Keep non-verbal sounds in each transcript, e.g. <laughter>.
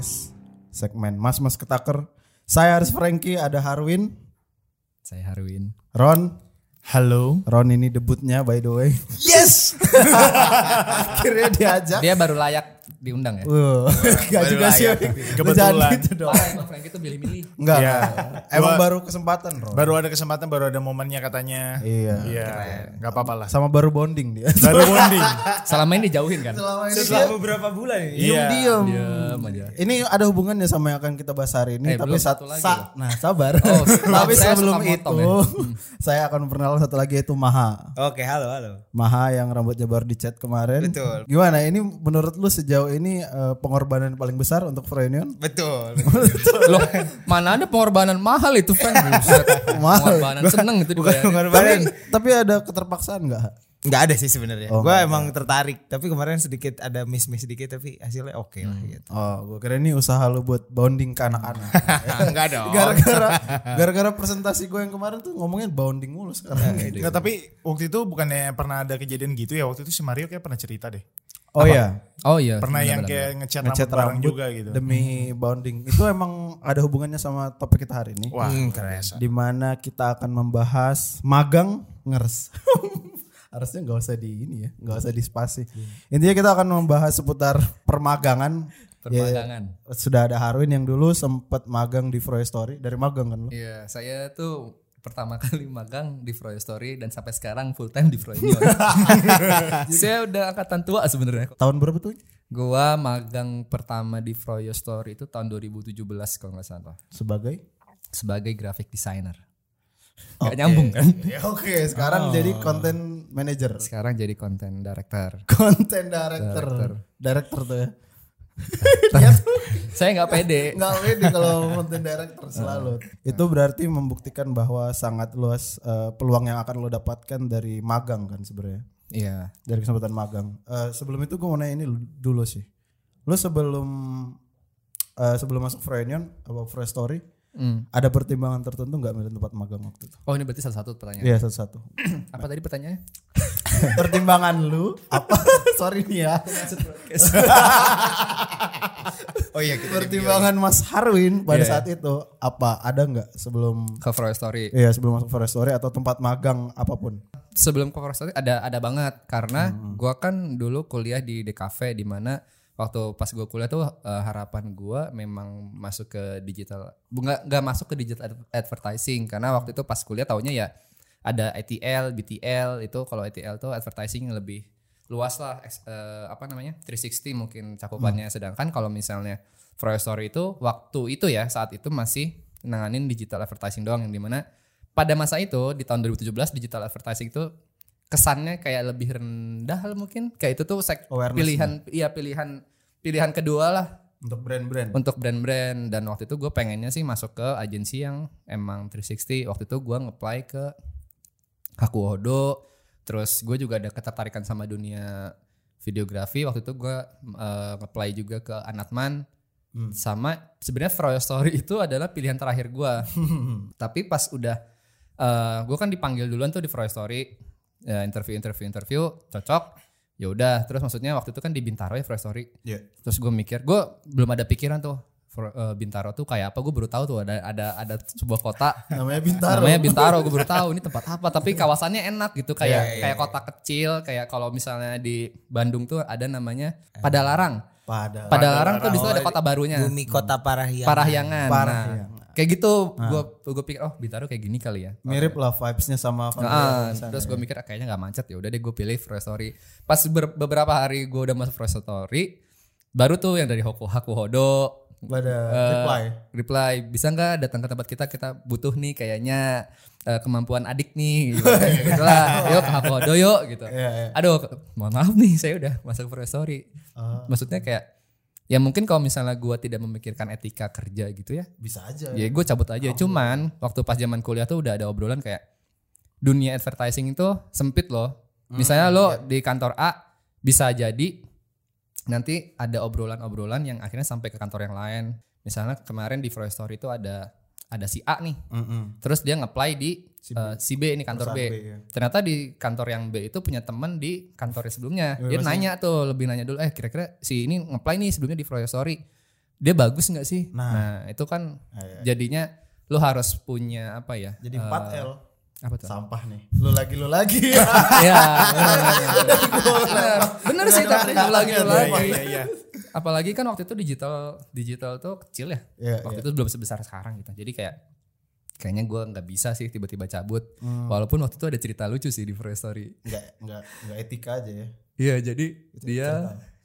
podcast segmen Mas Mas Ketaker. Saya Aris Franky, ada Harwin, Saya Harwin. Ron. Halo. Ron ini debutnya by the way. Yes. <laughs> Akhirnya diajak. Dia baru layak diundang ya. Uh, <laughs> gak juga sih. Lu <laughs> kebetulan. gitu dong. Parah Frank itu milih-milih. Enggak. Ya. Emang baru kesempatan, Ron. Baru ada kesempatan, baru ada momennya katanya. Iya. Iya. Gak apa-apa lah. Sama baru bonding dia. Baru bonding. <laughs> Selama ini dijauhin kan? Selama ini Setelah dia beberapa bulan ini. Iya. diem. Diam aja. Ini ada hubungannya sama yang akan kita bahas hari ini, Eh, tapi satu lagi sa- loh. nah sabar. Oh, tapi saya sebelum itu, ya. saya akan perkenalan satu lagi yaitu Maha. Oke, halo, halo. Maha yang rambutnya baru dicat kemarin. Betul. Gimana? Ini menurut lu sejauh ini eh, pengorbanan paling besar untuk Frenion? Betul. Loh, mana ada pengorbanan mahal itu? <laughs> Buset. Mahal. Pengorbanan seneng itu Bukan dibayar. bukan Tapi, tapi ada keterpaksaan nggak? Enggak ada sih sebenarnya. Oh, Gua nggak emang tertarik, tapi kemarin sedikit ada miss-miss sedikit tapi hasilnya oke lah gitu. Oh, gue kira ini usaha lu buat bonding ke anak-anak. <laughs> Enggak dong. Gara-gara gara-gara presentasi gue yang kemarin tuh ngomongin bonding mulu sekarang. Nggak, tapi waktu itu bukannya pernah ada kejadian gitu ya. Waktu itu si Mario kayak pernah cerita deh. Oh iya, Oh iya. Pernah yang kayak ngecat ngecat rambut bareng rambut juga gitu. demi bonding. Itu emang ada hubungannya sama topik kita hari ini. Wah, Hmm, keren. di mana kita akan membahas magang ngers. <laughs> Harusnya nggak usah di ini ya, nggak usah di spasi. Intinya kita akan membahas seputar permagangan. Permagangan. Ya, sudah ada Harwin yang dulu sempat magang di Froy Story dari magang kan lu? Iya, saya tuh pertama kali magang di Froyo Story dan sampai sekarang full time di Froyo <laughs> saya udah angkatan tua sebenarnya. Tahun berapa tuh? Gua magang pertama di Froyo Story itu tahun 2017 kalau nggak salah. Sebagai? Sebagai graphic designer. Gak nyambung kan? Ya oke, sekarang jadi content manager, Sekarang jadi content director. content director, Director. director tuh ya. <laughs> Saya nggak pede. <laughs> Nggak pede kalau content director selalu. Itu berarti membuktikan bahwa sangat luas eh, peluang yang akan lo dapatkan dari magang kan sebenarnya. Iya. Dari kesempatan magang. Eh, sebelum itu gue mau nanya ini dulu sih. Lo sebelum eh, sebelum masuk Frenion apa Fresh Story Hmm. ada pertimbangan tertentu nggak milih tempat magang waktu itu? Oh ini berarti satu-satu pertanyaan. Iya satu-satu. <clears throat> Apa tadi pertanyaannya? <laughs> pertimbangan lu apa? <laughs> Sorry nih ya. <laughs> Oh iya, kita pertimbangan Mas Harwin pada Iya, saat itu apa? Ada nggak sebelum Froyo Story. Iya sebelum masuk Fresh Story atau tempat magang apa pun. sebelum Froyo Story ada ada banget karena gua kan dulu kuliah di DKV di mana waktu pas gua kuliah tuh eh, harapan gua memang masuk ke digital nggak nggak masuk ke digital ad- advertising karena waktu itu pas kuliah taunya ya ada ITL, BTL itu kalau ITL tuh advertising lebih luas lah eh, apa namanya 360 mungkin cakupannya. Sedangkan kalau misalnya Froyo Story itu waktu itu ya saat itu masih nanganin digital advertising doang yang di mana pada masa itu di tahun 2017 digital advertising itu kesannya kayak lebih rendah lah mungkin. Kayak itu tuh sek- Awareness-nya. pilihan iya pilihan pilihan kedua lah. Untuk brand-brand. untuk brand-brand. Dan waktu itu gue pengennya sih masuk ke agensi yang emang 360 waktu itu gue nge-apply ke Hakuhodo terus gue juga ada ketertarikan sama dunia videografi. Waktu itu gue eh, nge-apply juga ke Anatman. Sama sebenarnya Froyo Story itu adalah pilihan terakhir gue. <laughs> Tapi pas udah eh gue kan dipanggil duluan tuh di Froyo Story. Ya, interview interview interview cocok. Ya udah terus maksudnya waktu itu kan di Bintaro ya Froyo Story. Iya. terus gue mikir gue belum ada pikiran tuh for- eh, Bintaro tuh kayak apa? Gue baru tahu tuh ada ada ada sebuah kota. <laughs> Namanya Bintaro. namanya Bintaro gue baru tahu ini tempat apa. Tapi kawasannya enak gitu kayak kayak kota kecil kayak kalau misalnya di Bandung tuh ada namanya Padalarang. Pada. Padalarang tuh di situ ada kota barunya. Bumi Kota Parahyangan. Parahyangan nah, Parahyangan. kayak gitu gue gue pikir oh Bintaro kayak gini kali ya. Mirip lah vibesnya sama Nah, terus gue mikir ah, kayaknya nggak macet. Ya udah deh gue pilih Fresh Story. Pas ber- beberapa hari gue udah masuk Fresh Story, baru tuh yang dari Hoku Haku Hodo Pada eh, reply. reply. Bisa nggak datang ke tempat kita kita butuh nih kayaknya eh, kemampuan adik nih <laughs> gitu, gitu lah yuk ke Hodo yuk gitu. Iya, iya. aduh mohon maaf nih saya udah masuk Fresh Story Ah. maksudnya kayak ya mungkin kalau misalnya gue tidak memikirkan etika kerja gitu ya Bisa aja. ya gue cabut aja. Cuman waktu pas zaman kuliah tuh udah ada obrolan kayak dunia advertising itu sempit loh. Misalnya lo di kantor A bisa jadi nanti ada obrolan-obrolan yang akhirnya sampai ke kantor yang lain misalnya kemarin di Fresh Story itu ada ada si A nih Mm-mm. terus dia nge-apply di eh, si B ini kantor B. Perusahaan B, ya. Ternyata di kantor yang B itu punya teman di kantor sebelumnya. Ya, Dia nanya tuh, lebih nanya dulu, eh kira-kira si ini nge-apply nih sebelumnya di Froyo Story. dia bagus nggak sih? Nah. Nah, itu kan Ah, iya. jadinya lu harus punya apa ya? Jadi eh, 4L. Apa tuh? Sampah nih. Lu lagi lu lagi. <laughs> Iya, bener, bener sih tapi lu lagi lu lagi. Iya iya iya. Apalagi kan waktu itu digital digital tuh kecil ya. Iya, waktu itu belum sebesar sekarang gitu. Jadi kayak kayaknya gue nggak bisa sih tiba-tiba cabut. Hmm. Walaupun waktu itu ada cerita lucu sih di Free Story. Enggak enggak enggak etika aja ya. Iya, jadi dia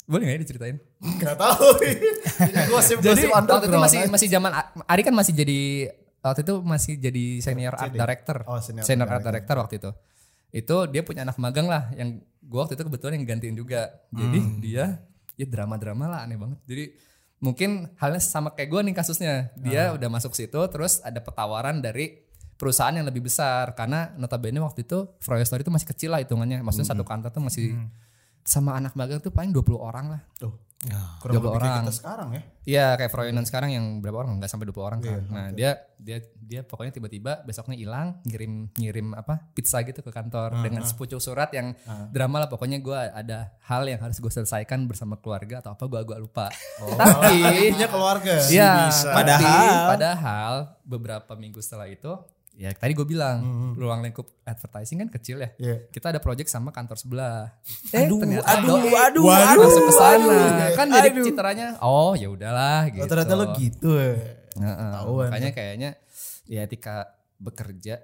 boleh nggak ya diceritain? Enggak tahu. <laughs> Gosip Jadi gosip waktu itu masih masih zaman Ari kan masih jadi waktu itu masih jadi senior art director. Oh, senior senior, art director waktu itu. Itu dia punya anak magang lah yang gua waktu itu kebetulan yang gantiin juga. Jadi Hmm. dia ya drama-drama lah aneh banget. Jadi mungkin halnya sama kayak gua nih kasusnya. Dia Ah. udah masuk situ terus ada petawaran dari perusahaan yang lebih besar karena notabene waktu itu Froyo Story itu masih kecil lah hitungannya. Maksudnya Hmm. satu kantor tuh masih sama anak magang tuh paling 20 orang lah. Tuh. Ya. Kurang 20 lebih kayak orang. kita sekarang ya. Iya kayak Froyonan sekarang yang berapa orang nggak sampai 20 orang Iya, kan. Nah, dia dia dia pokoknya tiba-tiba besoknya hilang ngirim ngirim apa pizza gitu ke kantor Ah, dengan sepucuk surat yang drama lah pokoknya gua ada hal yang harus gue selesaikan bersama keluarga atau apa gua agak lupa. <laughs> Tapi Intinya keluarga. Iya, bisa. tapi Padahal- padahal beberapa minggu setelah itu ya tadi gue bilang ruang lingkup advertising kan kecil ya. Iya. Kita ada project sama kantor sebelah. Eh, Aduh, ternyata aduh, doi aduh, Waduh. masuk ke sana. kan jadi aduh. citranya oh ya udahlah gitu. Oh, ternyata lo gitu ya. Heeh, Ketahuan. makanya kayaknya ya etika bekerja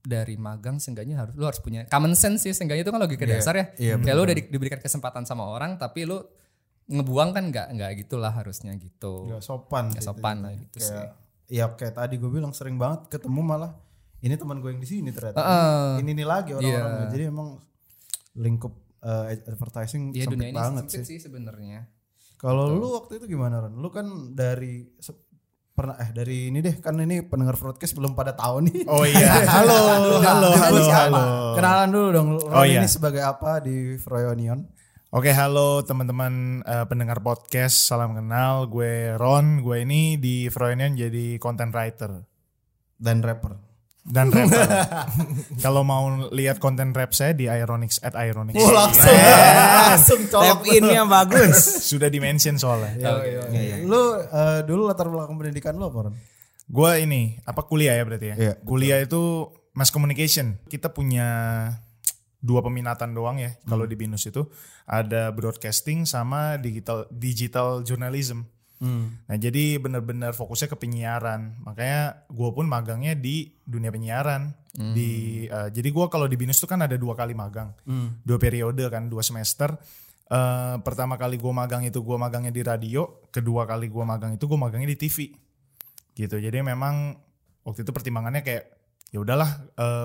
dari magang seenggaknya harus lu harus punya common sense sih seenggaknya itu kan logika dasar ya. iya, Kayak lu udah di- diberikan kesempatan sama orang tapi lu ngebuang kan nggak nggak gitulah harusnya gitu. Gak sopan. Nggak gitu. sopan lah gitu sih. Ya kayak tadi gue bilang sering banget ketemu malah ini teman gue yang di sini ternyata. Heeh. Ini ini lagi orang-orang. Iya. Jadi emang lingkup eh, advertising Iya sempit dunia ini banget sempit sih. sih sebenarnya. Kalau lu waktu itu gimana Ron? Lu kan dari pernah eh dari ini deh kan ini pendengar broadcast belum pada tahu nih. Oh iya. <laughs> Halo, halo, halo, siapa? halo. Kenalan dulu dong. Ron Oh, iya. ini sebagai apa di Froyonion? Oke, halo teman-teman eh, pendengar podcast. Salam kenal. Gue Ron. Gue ini di Froyonion jadi content writer dan rapper. dan rapper. <laughs> Kalau mau lihat konten rap saya di Ironics at Ironics. Oh, langsung langsung Tap colok. in-nya bagus. <laughs> Sudah di mention soalnya. Iya, Lu eh, dulu latar belakang pendidikan lu apa Ron? Gue ini apa kuliah ya berarti ya? Iya, kuliah itu mass communication. Kita punya dua peminatan doang ya kalau di binus itu. Ada broadcasting sama digital digital journalism. Nah jadi benar-benar fokusnya ke penyiaran. Makanya gue pun magangnya di dunia penyiaran. Di eh, jadi gue kalau di binus itu kan ada dua kali magang, dua periode kan, dua semester. Eh, pertama kali gue magang itu gue magangnya di radio, kedua kali gue magang itu gue magangnya di TV gitu. Jadi memang waktu itu pertimbangannya kayak ya udahlah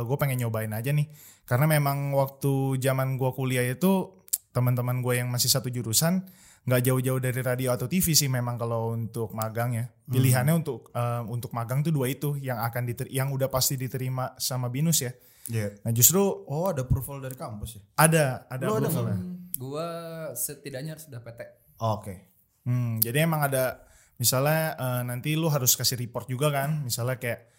gue pengen nyobain aja nih karena memang waktu zaman gue kuliah itu teman-teman gue yang masih satu jurusan nggak jauh-jauh dari radio atau TV sih memang kalau untuk magang ya pilihannya untuk eh, untuk magang tuh dua itu yang akan diter yang udah pasti diterima sama binus ya Iya. nah justru Oh ada approval dari kampus ya? ada ada Lu ada approval. nggak? Gua setidaknya harus sudah PT. Oke. Hmm, jadi emang ada misalnya eh, nanti lu harus kasih report juga kan, misalnya kayak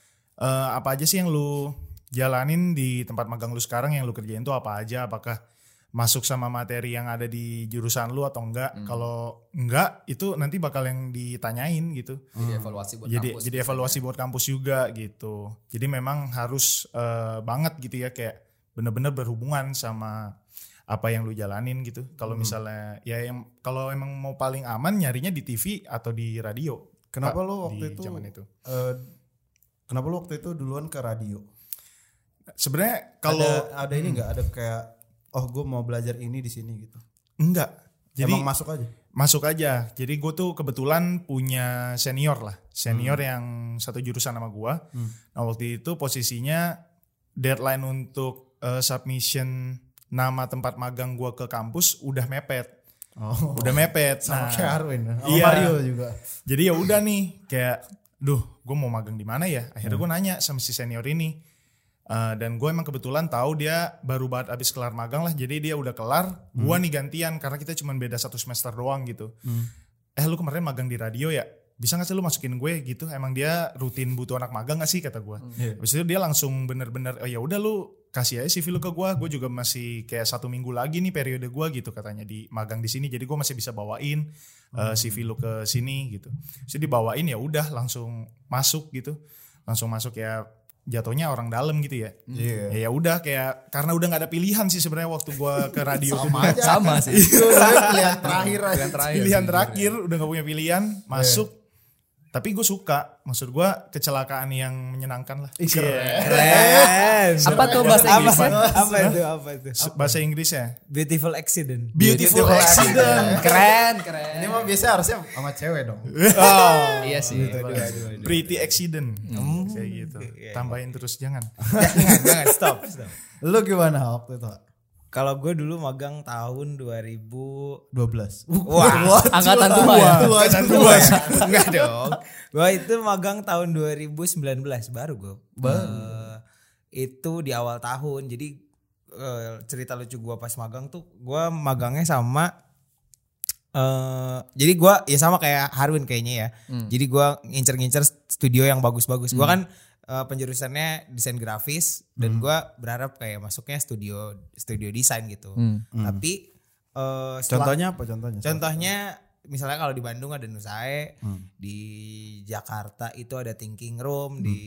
eh, apa aja sih yang lu jalanin di tempat magang lu sekarang yang lu kerjain tuh apa aja, apakah masuk sama materi yang ada di jurusan lu atau enggak? Kalau enggak itu nanti bakal yang ditanyain gitu. Jadi evaluasi buat jadi kampus. jadi evaluasi buat kampus juga gitu. Jadi memang harus eh, banget gitu ya kayak bener-bener berhubungan sama apa yang lu jalanin gitu. Kalau misalnya ya yang kalau emang mau paling aman nyarinya di TV atau di radio. Kenapa lu waktu di itu, zaman itu? eh, kenapa lu waktu itu duluan ke radio? Sebenarnya kalau ada, ada ini nggak ada kayak oh gue mau belajar ini di sini gitu. enggak. Jadi Emang masuk aja. masuk aja. Jadi gue tuh kebetulan punya senior lah, senior yang satu jurusan sama gue. Nah waktu itu posisinya deadline untuk eh, submission nama tempat magang gue ke kampus udah mepet, Oh. udah mepet. Sama Nah, kayak Arwin, sama iya. Mario juga. jadi ya udah nih kayak, duh, gue mau magang di mana ya? Akhirnya gue nanya sama si senior ini. Eh, dan gue emang kebetulan tahu dia baru banget abis kelar magang lah, jadi dia udah kelar, gue nih gantian karena kita cuma beda satu semester doang gitu. Eh lu kemarin magang di radio ya? Bisa gak sih lu masukin gue gitu? Emang dia rutin butuh anak magang gak sih kata gue? Iya. Habis itu dia langsung bener-bener, oh ya udah lu kasih aja CV lu ke gua, gua juga masih kayak satu minggu lagi nih periode gua gitu katanya di magang di sini, jadi gua masih bisa bawain eh, CV lu ke sini gitu. Jadi dibawain ya udah langsung masuk gitu, langsung masuk ya jatuhnya orang dalam gitu ya. Iya. Ya ya udah kayak karena udah nggak ada pilihan sih sebenarnya waktu gua ke radio Sama aja. Sama sih. Itu sebenarnya pilihan terakhir. Pilihan terakhir. pilihan terakhir udah nggak punya pilihan masuk tapi gue suka maksud gue kecelakaan yang menyenangkan lah keren. Keren. Apa tuh bahasa apa, Inggrisnya? apa itu? Apa itu? Se- bahasa Inggrisnya Beautiful accident. beautiful accident Keren, keren. Ini mah biasanya harusnya sama cewek dong. <laughs> Iya sih. pretty accident Hmm. kayak gitu Iya, tambahin terus jangan <laughs> jangan, jangan stop, stop. Lu gimana waktu itu? Kalau gue dulu magang tahun 2000 12. Wah, Angkatan tua ya. Angkatan tua enggak dong. Gue itu magang tahun 2019 baru gue. Baru. itu di awal tahun. Jadi eh, cerita lucu gue pas magang tuh gue magangnya sama eh jadi gue ya sama kayak Harwin kayaknya ya. Jadi gue ngincer-ngincer studio yang bagus-bagus. Gue kan eh, penjurusannya desain grafis dan gue berharap kayak masuknya studio studio desain gitu. Tapi eh, setelah- Contohnya apa contohnya? Contohnya misalnya kalau di Bandung ada Nusae, di Jakarta itu ada Thinking Room, di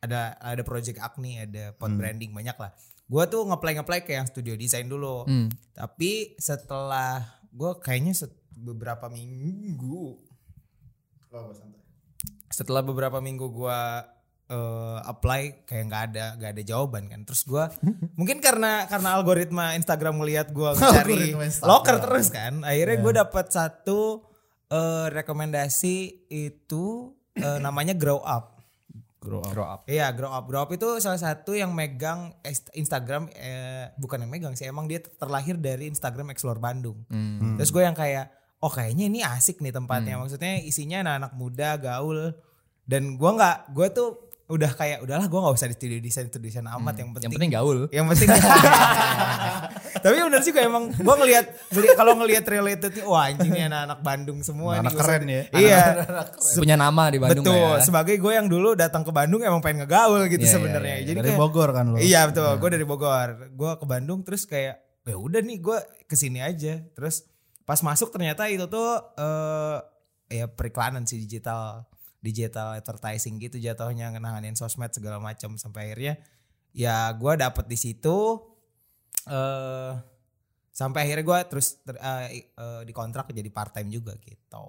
ada ada Project Agni, ada Pod Branding banyak lah. Gua tuh ngeplay ngeplay ke yang studio desain dulu. Hmm. Tapi setelah gua kayaknya set- beberapa minggu setelah beberapa minggu gua eh, apply kayak nggak ada nggak ada jawaban kan terus gua mungkin karena karena algoritma Instagram ngelihat gua <laughs> mencari Algoritma Instagram. loker terus kan akhirnya gua dapat satu eh, rekomendasi itu eh, namanya Grow Up Grow up. Grow up. Iya, Grow Up. Grow Up itu salah satu yang megang Instagram eh, bukan yang megang sih, emang dia terlahir dari Instagram Explore Bandung. Hmm. Terus gue yang kayak oh kayaknya ini asik nih tempatnya. Maksudnya isinya anak-anak muda, gaul. Dan gua nggak gue tuh udah kayak udahlah gue nggak usah di studio desain studio desain amat yang penting Yang penting gaul. yang penting <laughs> <laughs> tapi benar juga emang gue ngelihat ngeli- kalau ngelihat relatednya wah anjing nih anak-anak Bandung semua Anak nih, keren ya. iya Punya nama di Bandung betul ya. sebagai gue yang dulu datang ke Bandung emang pengen ngegaul gitu Iya, iya, sebenarnya iya. jadi Dari kayak Bogor kan lo. iya betul gue dari Bogor gue ke Bandung terus kayak ya udah nih gue ke sini aja terus pas masuk ternyata itu tuh eh ya periklanan sih digital digital advertising gitu jatuhnya nanganin sosmed segala macam sampai akhirnya ya gue dapet di situ eh sampai akhirnya gue terus ter, eh, eh, dikontrak jadi part time juga gitu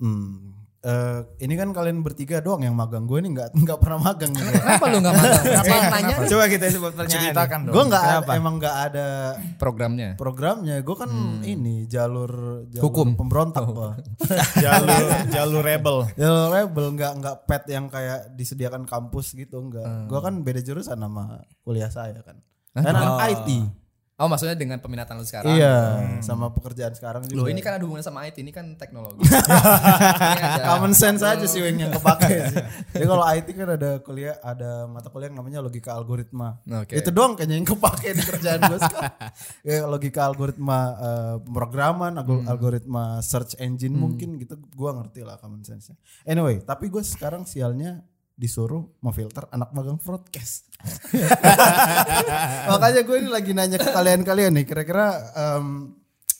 Hmm. Eh, ini kan kalian bertiga doang yang magang. Gue ini nggak <laughs> nggak pernah magang gitu. Kenapa lu gak magang? Apa yang nanya coba kita sebut ceritakan dong gue nggak ada, Kenapa? emang nggak ada programnya? programnya. Gue kan ini jalur, jalur Hukum. pemberontak gua. <laughs> jalur jalur rebel Jalur rebel nggak nggak pet yang kayak disediakan kampus gitu nggak. Gue kan beda jurusan sama kuliah saya kan. Dan anak IT. Oh maksudnya dengan peminatan lu sekarang? Iya, sama pekerjaan sekarang juga. Loh ini kan ada hubungan sama IT, ini kan teknologi. <laughs> Ini ada- common sense aja sih Weng yang kepake sih. Jadi kalau IT kan ada kuliah, ada mata kuliah yang namanya logika algoritma. Oke. Itu doang kayaknya yang kepake di kerjaan gue sekarang. <laughs> Ya, logika algoritma eh, pemrograman, algo- algoritma search engine mungkin gitu. Gua ngerti lah common sense-nya. Anyway, tapi gue sekarang sialnya disuruh memfilter anak magang broadcast. <laughs> Makanya gue ini lagi nanya ke kalian-kalian nih, kira-kira em,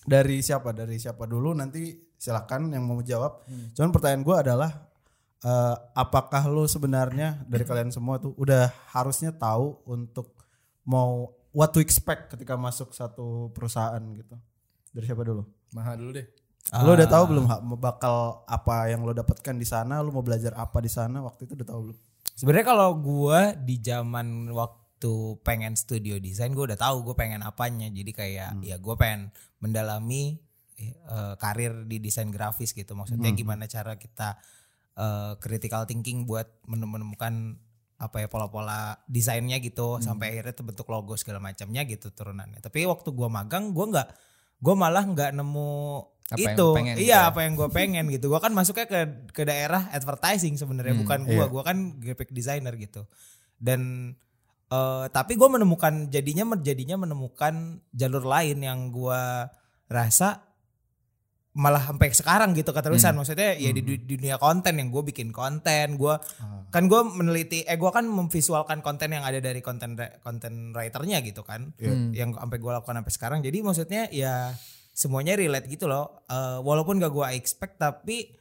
dari siapa? Dari siapa dulu? Nanti silakan yang mau jawab. Cuman pertanyaan gue adalah, eh, apakah lo sebenarnya dari kalian semua tuh udah harusnya tahu untuk mau what to expect ketika masuk satu perusahaan gitu? Dari siapa dulu? Maha dulu deh. Lo udah tahu belum Ha? bakal apa yang lo dapatkan di sana? Lo mau belajar apa di sana? Waktu itu udah tahu belum? Sebenarnya kalau gua di zaman waktu pengen studio desain gue udah tahu gue pengen apanya. Jadi kayak ya gue pengen mendalami eh, karir di desain grafis gitu. Maksudnya gimana cara kita eh, critical thinking buat menem- menemukan apa ya pola-pola desainnya gitu sampai akhirnya terbentuk logo segala macamnya gitu turunannya. Tapi waktu gua magang gua nggak gue malah nggak nemu Apa yang itu pengen gitu iya ya? apa yang gue pengen gitu. Gue kan masuknya ke ke daerah advertising sebenarnya Hmm, bukan gue iya. gue kan graphic designer gitu. Dan eh, tapi gue menemukan jadinya jadinya menemukan jalur lain yang gue rasa malah sampai sekarang gitu keterusan. Maksudnya ya di, du- dunia konten yang gue bikin konten gue kan gue meneliti eh gue kan memvisualkan konten yang ada dari konten konten writernya gitu kan. Yang sampai gue lakukan sampai sekarang. Jadi maksudnya ya semuanya relate gitu loh. Eh, walaupun gak gue expect tapi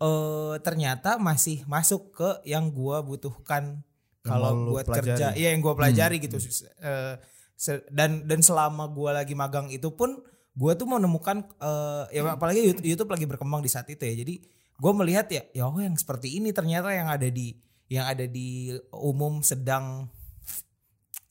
eh ternyata masih masuk ke yang gue butuhkan kalau buat pelajari. kerja. iya yang gue pelajari gitu. Eh, se- dan dan selama gue lagi magang itu pun gue tuh menemukan eh, ya apalagi YouTube, YouTube lagi berkembang di saat itu ya. Jadi gue melihat ya ya oh yang seperti ini ternyata yang ada di yang ada di umum sedang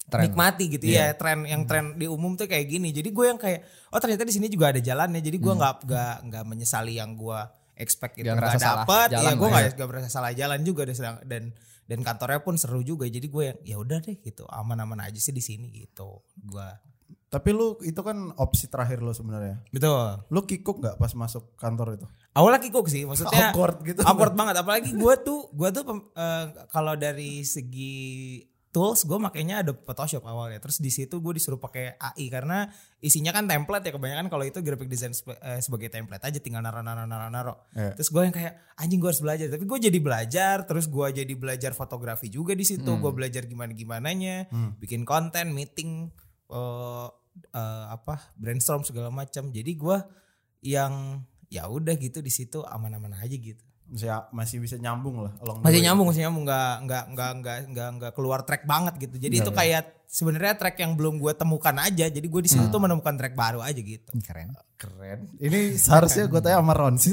Tren. nikmati gitu ya tren yang tren di umum tuh kayak gini. Jadi gue yang kayak oh ternyata di sini juga ada jalannya. Jadi gue nggak nggak nggak menyesali yang gue expect itu Nggak dapet. Jalan ya gue nggak ya. nggak merasa salah jalan juga dan dan dan kantornya pun seru juga. Jadi gue yang ya udah deh gitu aman-aman aja sih di sini gitu. Gue. Tapi lu itu kan opsi terakhir lu sebenarnya. betul. Lu kikuk nggak pas masuk kantor itu? awalnya kikuk sih maksudnya Awkward gitu. awkward banget. Apalagi gue tuh gue tuh eh, kalau dari segi tools gue makainya ada Photoshop awalnya. Terus di situ gue disuruh pakai AI karena isinya kan template ya kebanyakan kalau itu graphic design eh, sebagai template aja tinggal naro naro naro naro. Iya. terus gue yang kayak anjing gue harus belajar. Tapi gue jadi belajar terus gue jadi belajar fotografi juga di situ. Gue belajar gimana gimananya bikin konten meeting eh, eh, apa brainstorm segala macam. Jadi gue yang ya udah gitu di situ aman-aman aja gitu Masih, masih bisa nyambung lah. masih nyambung masih nyambung nggak nggak nggak nggak nggak nggak keluar track banget gitu jadi itu kayak sebenarnya track yang belum gue temukan aja jadi gue di situ tuh menemukan track baru aja gitu Keren. Keren. Ini seharusnya gue tanya sama Ron sih.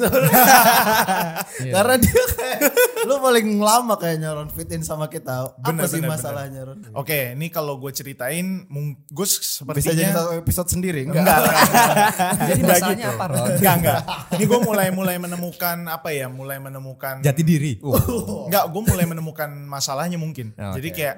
<laughs> Karena dia kayak lu paling lama kayaknya Ron fit in sama kita. Apa Bener, sih bener, masalahnya Ron? Oke, ini kalau gue ceritain, gue sepertinya Bisa jadi satu episode sendiri enggak? enggak, <laughs> Jadi Enggak masalahnya gitu. apa Ron? enggak, enggak. Ini gue mulai mulai menemukan apa ya, mulai menemukan diri. Enggak, gue mulai menemukan masalahnya mungkin. Oh, Jadi oke. kayak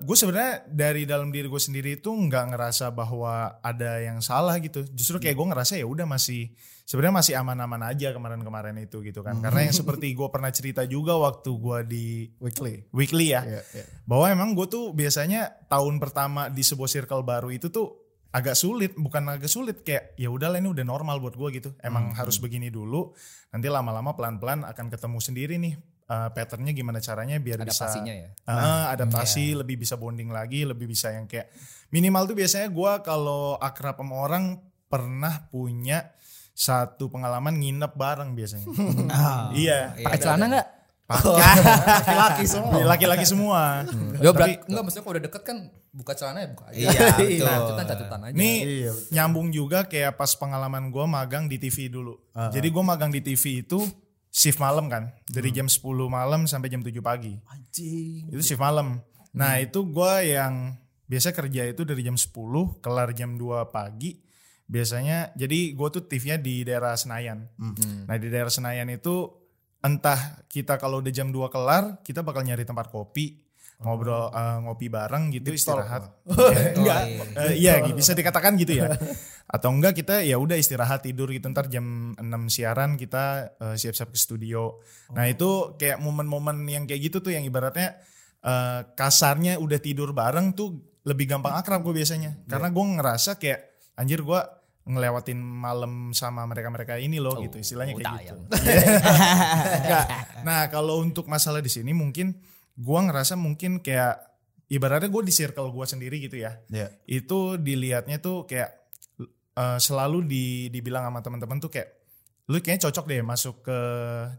gue sebenarnya dari dalam diri gue sendiri itu nggak ngerasa bahwa ada yang salah gitu. Justru kayak gue ngerasa ya udah masih sebenarnya masih aman-aman aja kemarin-kemarin itu gitu kan. Karena yang seperti gue pernah cerita juga waktu gue di Weekly. weekly ya, Iya, iya. bahwa emang gue tuh biasanya tahun pertama di sebuah circle baru itu tuh agak sulit, bukan agak sulit kayak ya udahlah ini udah normal buat gue gitu. Emang harus begini dulu, nanti lama-lama pelan-pelan akan ketemu sendiri nih uh, patternnya gimana caranya biar Adaptasinya bisa ya. Uh, adaptasi lebih bisa bonding lagi, lebih bisa yang kayak minimal tuh biasanya gue kalau akrab sama orang pernah punya satu pengalaman nginep bareng biasanya. <laughs> iya, Pakai celana enggak? <laughs> Laki-laki semua. laki-laki semua. Ya Tapi- berat, enggak maksudnya kalau udah deket kan buka celana ya buka aja. Iya, betul. Catutan catutan aja. Nih Iya, betul. nyambung juga kayak pas pengalaman gue magang di TV dulu. Jadi gue magang di TV itu shift malam kan. Dari jam 10 malam sampai jam 7 pagi. Anjing. Itu shift malam. Nah itu gue yang biasa kerja itu dari jam 10 kelar jam 2 pagi. Biasanya jadi gue tuh TV-nya di daerah Senayan. Nah di daerah Senayan itu entah kita kalau udah jam 2 kelar kita bakal nyari tempat kopi. Ngobrol eh, ngopi bareng gitu istirahat. Enggak. Eh, iya bisa dikatakan gitu ya. <laughs> Atau enggak kita ya udah istirahat tidur gitu ntar jam 6 siaran kita eh, siap-siap ke studio. Nah, itu kayak momen-momen yang kayak gitu tuh yang ibaratnya eh, kasarnya udah tidur bareng tuh lebih gampang akrab gue biasanya. Karena gue ngerasa kayak anjir gue ngelewatin malam sama mereka-mereka ini loh gitu istilahnya kayak gitu. <laughs> Enggak. Nah, kalau untuk masalah di sini mungkin gua ngerasa mungkin kayak ibaratnya gue di circle gua sendiri gitu ya. Iya. Itu dilihatnya tuh kayak eh, selalu di dibilang sama teman-teman tuh kayak lu kayaknya cocok deh masuk ke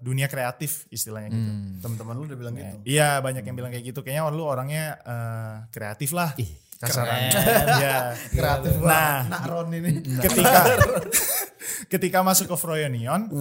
dunia kreatif istilahnya gitu. Teman-teman lu udah bilang gitu. Iya, banyak yang bilang kayak gitu. Kayaknya lu orangnya eh, kreatif lah. Kasarannya. <laughs> Iya. Kreatif Nah, Nak Ron ini. ketika <laughs> ketika masuk ke Froyonion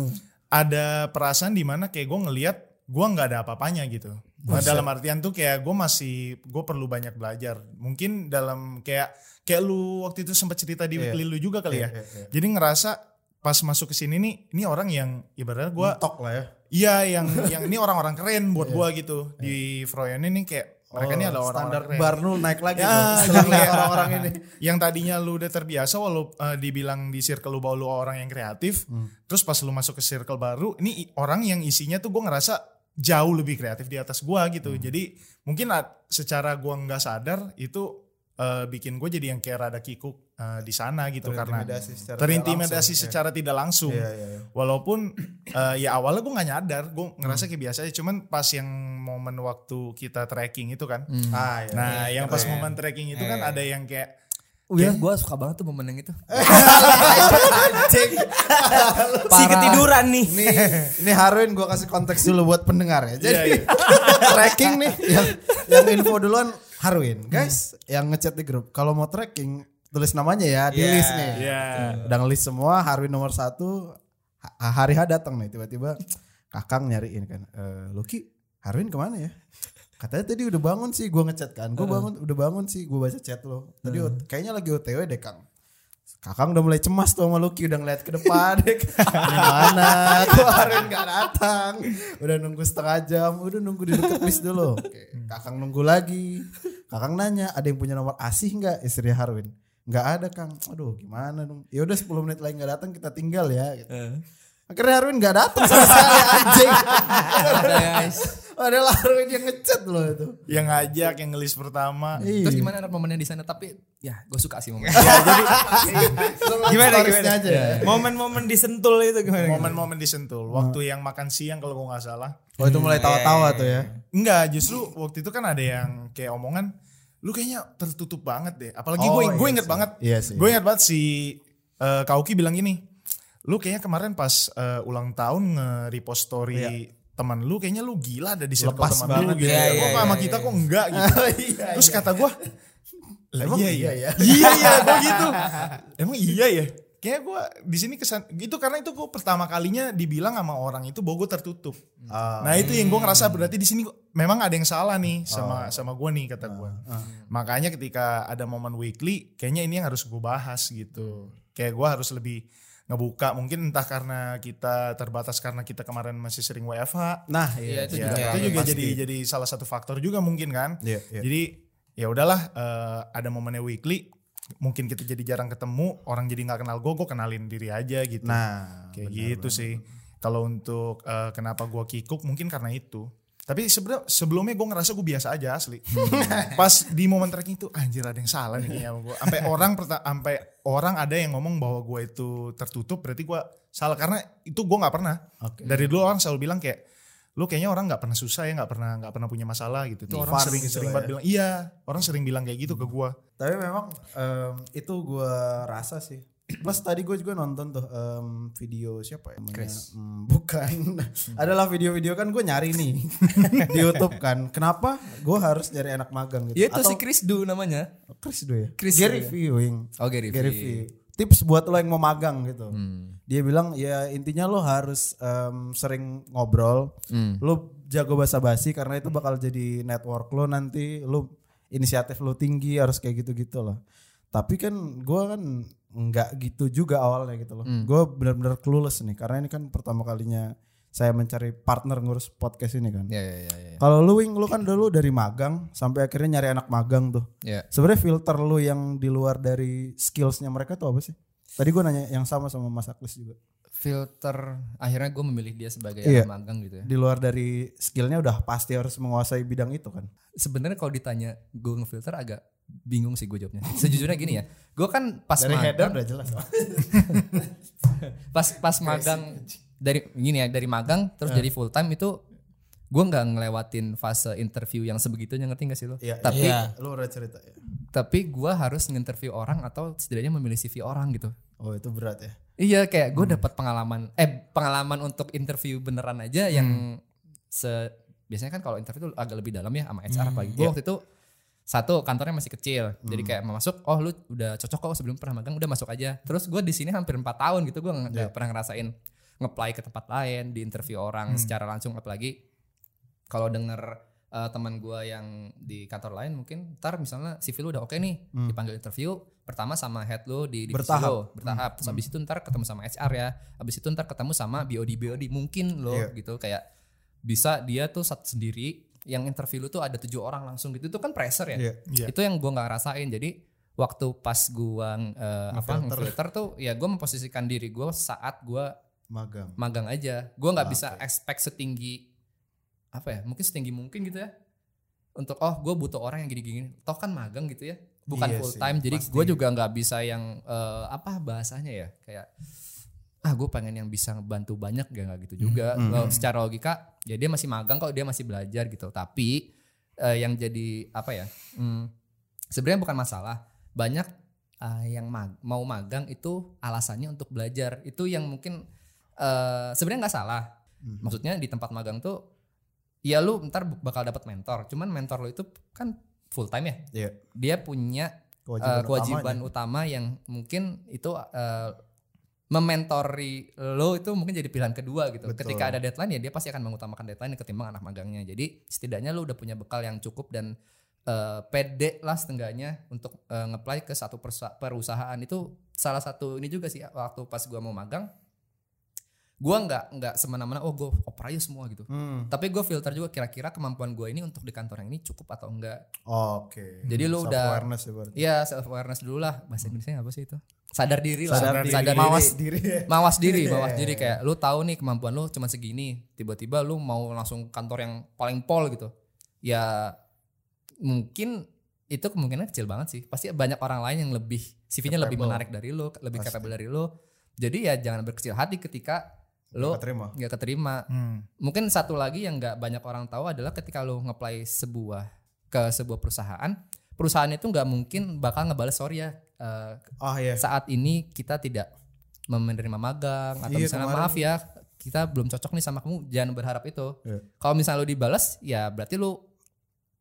ada perasaan di mana kayak gue ngelihat gue nggak ada apa-apanya gitu. Nah, dalam artian tuh kayak gue masih gue perlu banyak belajar. Mungkin dalam kayak kayak lu waktu itu sempat cerita di weekly lu juga kali ya. Iya, iya. Jadi ngerasa pas masuk ke sini nih ini orang yang ibaratnya gue Tok lah ya. iya yang yang ini orang-orang keren buat gue gitu di Froyonion ini kayak mereka ini adalah Oh, standar orang-orang keren. bar lu naik lagi Ya, tuh. jadi Setelah orang-orang ini. <laughs> yang tadinya lu udah terbiasa walau eh, dibilang di circle lu bahwa lu orang yang kreatif terus pas lu masuk ke circle baru ini orang yang isinya tuh gue ngerasa jauh lebih kreatif di atas gua gitu. Jadi mungkin secara gua nggak sadar itu eh, bikin gue jadi yang kayak rada kikuk eh, di sana gitu. Karena Terintimidasi secara terintimidasi tidak secara tidak langsung. Iya, iya, iya. Walaupun eh, ya awalnya gue nggak nyadar, gue ngerasa kayak biasa aja. Cuman pas yang momen waktu kita trekking itu kan, Ah, iya. nah yang pas momen trekking itu kan ada yang kayak Oh ya, gue suka banget tuh momen yang itu. <laughs> Si ketiduran nih. Ini ini Harwin gue kasih konteks dulu buat pendengar ya. Jadi Iya, <laughs> tracking nih yang yang info duluan Harwin. Guys, yang ngechat di grup kalau mau tracking tulis namanya ya di Iya. list nih. ya Udah ngelis semua Harwin nomor satu ha- hari H datang nih tiba-tiba Kakang nyariin kan. Eh Lucky Harwin ke mana ya? Katanya tadi udah bangun sih gue ngechat kan. Gue bangun udah bangun sih gue baca chat lo. Tadi ot- kayaknya lagi OTW deh Kang. Kakang udah mulai cemas tuh sama Lucky udah ngeliat ke depan <laughs> deh. Gimana? Kok Harwin gak datang? Udah nunggu setengah jam, udah nunggu di dekat bis dulu. Oke, Kakang nunggu lagi. Kakang nanya, ada yang punya nomor asih nggak istri Harwin? Nggak ada Kang. Aduh gimana dong? Ya udah 10 menit lagi nggak datang kita tinggal ya. Gitu. Akhirnya Harwin nggak datang sama sekali anjing. Ada guys. Padahal Harwin yang ngechat loh itu. yang ngajak, yang ngelis pertama. Terus gimana momennya di sana? Tapi ya gue suka sih momennya. Gimana Storiesnya gimana? aja ya. Momen-momen disentul itu gimana? Momen-momen disentul, waktu yang makan siang kalau gue nggak salah. Oh itu mulai tawa-tawa tuh ya. Enggak, justru waktu itu kan ada yang kayak omongan, lu kayaknya tertutup banget deh. Apalagi Oh, gue gue iya inget sih. banget, Iya gue inget banget si eh, Kauki bilang gini, lu kayaknya kemarin pas eh, ulang tahun nge-repost story teman lu, kayaknya lu gila ada di circle teman banget. lu gitu. Iya, Kok iya, sama iya, kita iya. kok enggak gitu. <laughs> Iya, Terus kata gue, lah Emang iya iya iya ya? <laughs> iya iya gue gitu. <laughs> Emang iya ya. Kayak gue di sini kesan gitu karena itu gue pertama kalinya dibilang sama orang itu bahwa gue tertutup. Ah. Nah itu yang gue ngerasa berarti di sini gua- memang ada yang salah nih sama sama gue nih kata gue. Makanya ketika ada momen weekly, kayaknya ini yang harus gue bahas gitu. Kayak gue harus lebih ngebuka mungkin entah karena kita terbatas karena kita kemarin masih sering WFH. Nah Iya, iya. itu Ya, juga itu juga pasti. jadi jadi salah satu faktor juga mungkin kan. Iya, iya. Jadi ya udahlah eh, ada momennya weekly, mungkin kita jadi jarang ketemu, orang jadi nggak kenal gue, gue kenalin diri aja gitu. Nah Kayak gitu sih. Kalau untuk eh, kenapa gua kikuk mungkin karena itu. Tapi sebenarnya sebelumnya gue ngerasa gue biasa aja asli. <laughs> Pas di momen trekking itu anjir ada yang salah nih sama gua. Sampai <laughs> orang sampai orang ada yang ngomong bahwa gue itu tertutup berarti gua salah karena itu gua nggak pernah. Oke. Dari dulu orang selalu bilang kayak lu kayaknya orang nggak pernah susah ya nggak pernah nggak pernah punya masalah gitu. Itu orang sering gitu sering banget ya. bilang iya orang sering bilang kayak gitu ke gua. Tapi memang em, itu gue rasa sih. Plus tadi gue juga nonton tuh em, video siapa ya namanya? Chris. Hmm, bukan. <laughs> Adalah video-video kan gue nyari nih <laughs> di YouTube kan. Kenapa gue harus nyari anak magang gitu? Ya itu Atau si Chris Du namanya. Chris do ya? Chris Gary ya? Viewing. Oh Gary, Gary Vee. Tips buat lo yang mau magang gitu. Hmm. Dia bilang ya intinya lo harus em, sering ngobrol. Hmm. Lo jago basa-basi karena itu bakal jadi network lo nanti. Lo inisiatif lo tinggi harus kayak gitu-gitu loh. Tapi kan gue kan nggak gitu juga awalnya gitu loh. Hmm. Gue benar-benar clueless nih karena ini kan pertama kalinya saya mencari partner ngurus podcast ini kan. Ya ya ya ya. Kalau lu Wing, lu kan dulu dari magang sampai akhirnya nyari anak magang tuh. Ya. Sebenarnya filter lu yang di luar dari skillsnya mereka tuh apa sih? Tadi gue nanya yang sama sama Mas Aklis juga. Filter akhirnya gue memilih dia sebagai Iya. anak magang gitu ya. Di luar dari skillnya udah pasti harus menguasai bidang itu kan. Sebenarnya kalau ditanya gue ngefilter agak bingung sih gue jawabnya. <laughs> Sejujurnya gini ya, gue kan pas Dari header magang, udah jelas. <laughs> pas pas magang dari gini ya dari magang terus jadi full time itu gue nggak ngelewatin fase interview yang sebegitunya ngerti gak sih lo? Iya, tapi Iya. lu udah cerita ya. tapi gue harus nginterview orang atau setidaknya memilih CV orang gitu. Oh itu berat ya. Iya kayak gue dapat pengalaman eh pengalaman untuk interview beneran aja yang se biasanya kan kalau interview tuh agak lebih dalam ya sama HR apalagi. Gue waktu itu satu kantornya masih kecil. Jadi kayak mau masuk oh lu udah cocok kok sebelum pernah magang udah masuk aja. Terus gue di sini hampir empat tahun gitu gue nggak pernah ngerasain ngeplay ke tempat lain di interview orang secara langsung. Apalagi kalau denger eh, teman gue yang di kantor lain mungkin ntar misalnya CV lu udah oke nih dipanggil interview pertama sama head lu di divisi Bertahap. lu, bertahap. Terus habis itu ntar ketemu sama HR ya habis itu ntar ketemu sama BOD BOD mungkin lo Iya. gitu. Kayak bisa dia tuh satu sendiri yang interview lu tuh ada tujuh orang langsung gitu. Itu kan pressure ya? Iya. Iya. itu yang gua nggak rasain jadi waktu pas gua eh, apa ngefilter. tuh ya gua memposisikan diri gua saat gua Magang. magang aja. Gua nggak Ah, bisa expect setinggi apa ya mungkin setinggi mungkin gitu ya. Untuk oh gue butuh orang yang gini-gini. Toh kan magang gitu ya. Bukan Iya full sih, time. Jadi pasti. gue juga nggak bisa yang eh, apa bahasanya ya? Kayak ah gue pengen yang bisa ngebantu banyak ya nggak gitu juga. Hmm, Kalau secara logika ya dia masih magang kok dia masih belajar gitu. Tapi eh, yang jadi apa ya hmm, sebenarnya bukan masalah. Banyak eh, yang mag- mau magang itu alasannya untuk belajar. Itu yang mungkin eh, sebenarnya nggak salah. Hmm. maksudnya di tempat magang tuh ya lu ntar bakal dapat mentor. Cuman mentor lu itu kan full time ya? Iya. dia punya Kewajiban, eh, kewajiban utamanya. utama yang mungkin itu eh, mementori lo itu mungkin jadi pilihan kedua gitu. Betul. Ketika ada deadline ya dia pasti akan mengutamakan deadline ketimbang anak magangnya. Jadi setidaknya lo udah punya bekal yang cukup dan eh, pede lah setengahnya untuk eh, ngeplay ke satu perusahaan itu salah satu ini juga sih waktu pas gua mau magang gua nggak nggak semena-mena oh gue oper aja semua gitu Hmm. tapi gue filter juga kira-kira kemampuan gue ini untuk di kantor yang ini cukup atau enggak Oke. Jadi lu Self udah- awareness ya berarti. Iya self awareness dulu lah bahasa Indonesia apa sih itu? Sadar diri lah. Sadar diri. Sadar Mawas diri. diri. <laughs> Mawas diri, mawas diri kayak lu tahu nih kemampuan lu cuma segini, tiba-tiba lu mau langsung kantor yang paling pol gitu. Ya mungkin itu kemungkinan kecil banget sih. Pasti banyak orang lain yang lebih CV-nya lebih menarik dari lu, lebih capable dari lu. Jadi ya jangan berkecil hati ketika lu Nggak terima. nggak keterima. Hmm. Mungkin satu lagi yang nggak banyak orang tahu adalah ketika lu ngeplay sebuah ke sebuah perusahaan, perusahaan itu nggak mungkin bakal ngebales sorry ya eh, Oh iya. saat ini kita tidak menerima magang atau Iya, misalnya kemarin. maaf ya kita belum cocok nih sama kamu jangan berharap itu. Iya. Kalau misalnya lu dibales ya berarti lu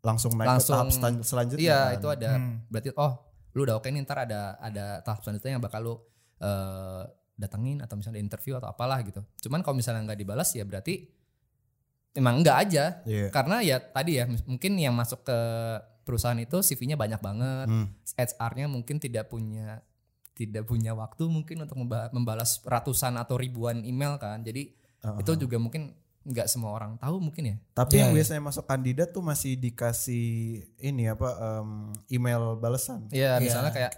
Langsung naik Langsung- ke tahap selanjutnya. iya kan? itu ada Hmm. berarti oh lu udah oke nih ntar ada ada tahap selanjutnya yang bakal lu eh, datengin atau misalnya interview atau apalah gitu. Cuman kalau misalnya nggak dibalas ya berarti emang enggak aja Iya. karena ya tadi ya mungkin yang masuk ke perusahaan itu CV-nya banyak banget Hmm. HR-nya mungkin tidak punya tidak punya waktu mungkin untuk memba- membalas ratusan atau ribuan email kan jadi Uh-uh. itu juga mungkin nggak semua orang tahu mungkin ya Tapi Iya, yang iya. biasanya masuk kandidat tuh masih dikasih ini apa em, email balesan. ya Iya. misalnya kayak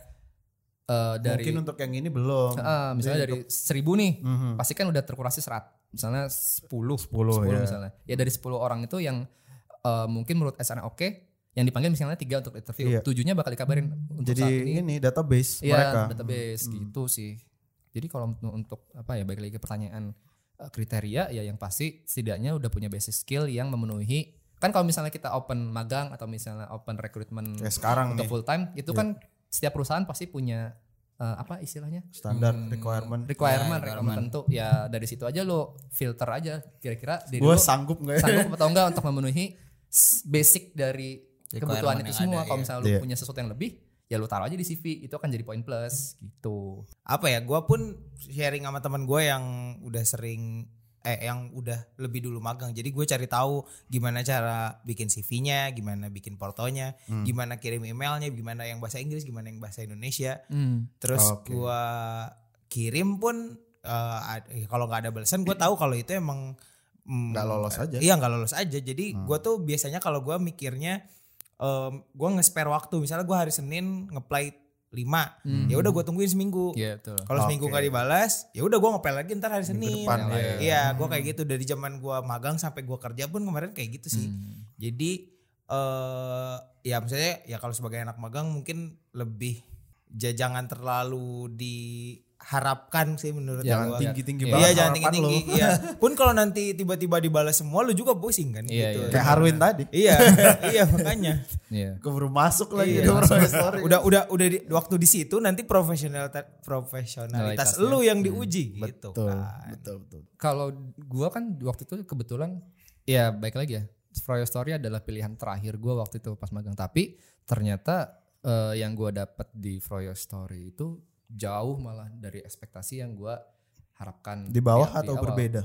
eh, dari Mungkin untuk yang ini belum. eh, misalnya Jadi dari seribu nih Mhm. pasti kan udah terkurasi serat misalnya 10 10, 10 ya. misalnya ya dari 10 orang itu yang eh, mungkin menurut SR oke yang dipanggil misalnya tiga untuk interview Iya. tujuhnya bakal dikabarin untuk Jadi saat ini ini database Iya, mereka. database gitu sih. Jadi kalau untuk, apa ya balik lagi ke pertanyaan eh, kriteria ya yang pasti setidaknya udah punya basic skill yang memenuhi kan kalau misalnya kita open magang atau misalnya open recruitment Kayak sekarang untuk nih full time itu Iya. kan setiap perusahaan pasti punya eh, apa istilahnya standar Hmm, requirement. requirement, Ya, requirement tentu ya dari situ aja lo filter aja kira-kira Gue lo sanggup nggak ya? sanggup atau enggak <laughs> untuk memenuhi basic dari kebutuhan itu semua ada, kalau iya. misalnya lu Iya. punya sesuatu yang lebih ya lu taruh aja di CV itu akan jadi poin plus gitu apa ya gue pun sharing sama teman gue yang udah sering eh yang udah lebih dulu magang jadi gue cari tahu gimana cara bikin CV-nya gimana bikin portonya Hmm. gimana kirim emailnya gimana yang bahasa Inggris gimana yang bahasa Indonesia Hmm. terus Oke. gue kirim pun eh, eh, kalau nggak ada balasan gue tahu kalau itu emang mm, Nggak lolos aja. iya nggak lolos aja jadi Hmm. gue tuh biasanya kalau gue mikirnya gue nge-spare waktu misalnya gue hari Senin ngeplay 5 Hmm. ya udah gue tungguin seminggu Iya betul. kalau seminggu nggak dibalas, ya udah gue ngepel lagi ntar hari Senin. depan, ya. Iya, gue kayak gitu dari zaman gue magang sampai gue kerja pun kemarin kayak gitu sih. Hmm. Jadi eh ya misalnya ya kalau sebagai anak magang mungkin lebih ja- jangan terlalu diharapkan sih menurut Jangan gua. tinggi-tinggi Iya, banget Iya jangan tinggi tinggi. Iya. Pun kalau nanti tiba-tiba dibalas semua, lu juga pusing kan Iya, gitu. iya. Kayak Harwin tadi. Iya, <laughs> iya makanya. Iya. Keburu masuk lagi Iya, Story. udah udah udah di, waktu di situ nanti profesional profesionalitas lu yang diuji gitu betul, kan. betul, betul. Kalau gua kan waktu itu kebetulan ya baik lagi ya. Froyo Story adalah pilihan terakhir gua waktu itu pas magang tapi ternyata eh, yang gua dapat di Froyo Story itu jauh malah dari ekspektasi yang gua harapkan Di bawah di- di atau awal. berbeda?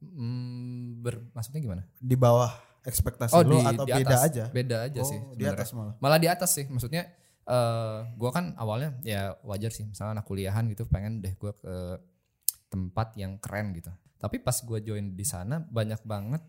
Hmm, ber- maksudnya gimana? Di bawah ekspektasi Oh lu di, atau di beda atas. aja? Beda aja oh, sih. di sebenarnya. atas malah. Malah di atas sih. Maksudnya eh gua kan awalnya ya wajar sih. Misalnya anak kuliahan gitu pengen deh gua ke tempat yang keren gitu. Tapi pas gua join di sana banyak banget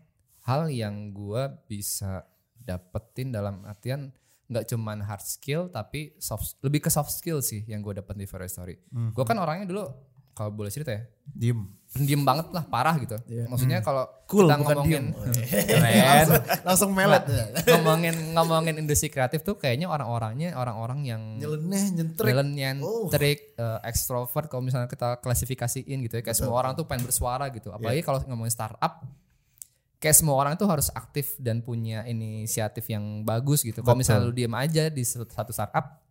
hal yang gua bisa dapetin dalam artian nggak cuman hard skill tapi soft lebih ke soft skill sih yang gue dapet di Fairy Story. Hmm. Gue kan orangnya dulu kalau boleh cerita ya Diem. pendiam banget lah parah gitu. Maksudnya kalau Cool, kita ngomongin <laughs> Keren. <laughs> langsung melet. ngomongin ngomongin industri kreatif tuh kayaknya orang-orangnya orang-orang yang Nyeleneh, nyentrik. Talent nyentrik, eh, extrovert kalau misalnya kita klasifikasiin gitu ya kayak semua orang tuh pengen bersuara gitu. Apalagi kalau ngomongin startup kayak semua orang tuh harus aktif dan punya inisiatif yang bagus gitu. Kalau misalnya lu diem aja di satu startup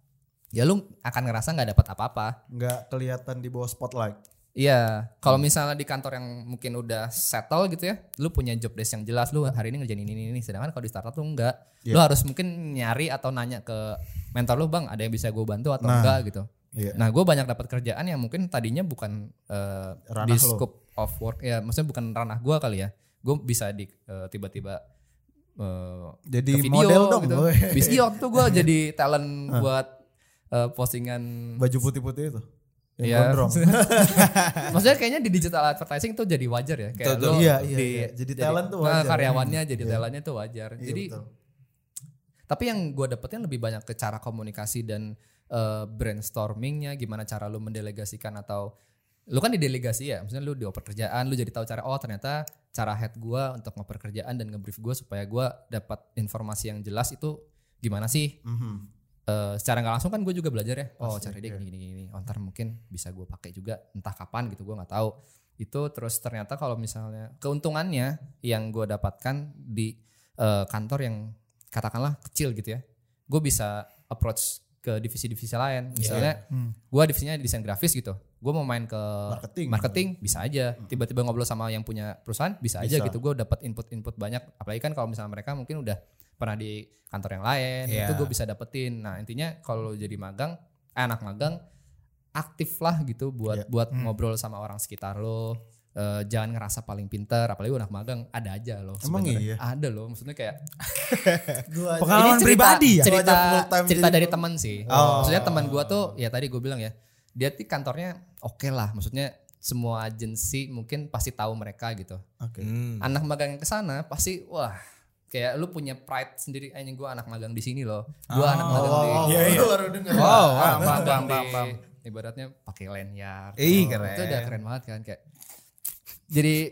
ya lu akan ngerasa nggak dapat apa-apa. Nggak kelihatan di bawah spotlight. Iya, kalau misalnya di kantor yang mungkin udah settle gitu ya, lu punya job desk yang jelas, lu hari ini ngerjain ini ini, ini. sedangkan kalau di startup tuh enggak. Lu harus mungkin nyari atau nanya ke mentor lu, "Bang, ada yang bisa gue bantu atau Nah, enggak?" gitu. iya. Nah, gue banyak dapat kerjaan yang mungkin tadinya bukan Ranah di scope of work ya, maksudnya bukan ranah gue kali ya. Gue bisa di eh, tiba-tiba eh, Jadi ke video model dong, gitu. boy. <laughs> Bis iya, waktu itu gue jadi <laughs> talent buat eh, postingan Baju putih-putih itu. Iya. <laughs> Maksudnya kayaknya di digital advertising tuh jadi wajar ya. Kayak Betul, Iya, iya, iya. Jadi talent tuh nah, wajar. karyawannya jadi talentnya tuh wajar. Iya, jadi betul. tapi yang gue dapetin lebih banyak ke cara komunikasi dan eh, brainstormingnya, gimana cara lu mendelegasikan atau lu kan didelegasi ya, misalnya lu dioper kerjaan, lu jadi tahu cara oh ternyata cara head gue untuk ngoper kerjaan dan ngebrief gue supaya gue dapat informasi yang jelas itu gimana sih? Mhm. Eh, secara nggak langsung kan gue juga belajar ya. Oh Pasti, cara dia iya. gini gini gini. Oh, ntar mungkin bisa gue pakai juga entah kapan gitu gue nggak tahu. Itu terus ternyata kalau misalnya keuntungannya yang gue dapatkan di eh, kantor yang katakanlah kecil gitu ya, gue bisa approach ke divisi-divisi lain. Misalnya gue divisinya desain grafis gitu, gue mau main ke Marketing. marketing bisa aja. Tiba-tiba ngobrol sama yang punya perusahaan bisa, aja Bisa. gitu. Gue dapat input-input banyak. Apalagi kan kalau misalnya mereka mungkin udah pernah di kantor yang lain, Iya. itu gue bisa dapetin. Nah intinya kalau jadi magang, eh, anak magang, aktif lah gitu buat Iya. buat ngobrol sama orang sekitar lo. Eh, jangan ngerasa paling pinter, apalagi anak magang ada aja loh. Emang iya? Ada loh, maksudnya kayak <laughs> Gua aja- Pengalaman cerita, pribadi ya? Cerita, aja cerita dari teman sih. Oh. Maksudnya teman gua tuh ya tadi gue bilang ya, dia tuh kantornya oke lah. Maksudnya semua agensi mungkin pasti tahu mereka gitu. Oke. Hmm. Anak magang yang ke sana pasti wah kayak lu punya pride sendiri. Eh gue anak magang di sini loh. Gua anak magang di. Oh, Iya, iya. baru dengar. Wow, anak wow. magang di- Ibaratnya pakai lanyard. Ih, Oh, keren. Itu udah keren banget kan kayak. Jadi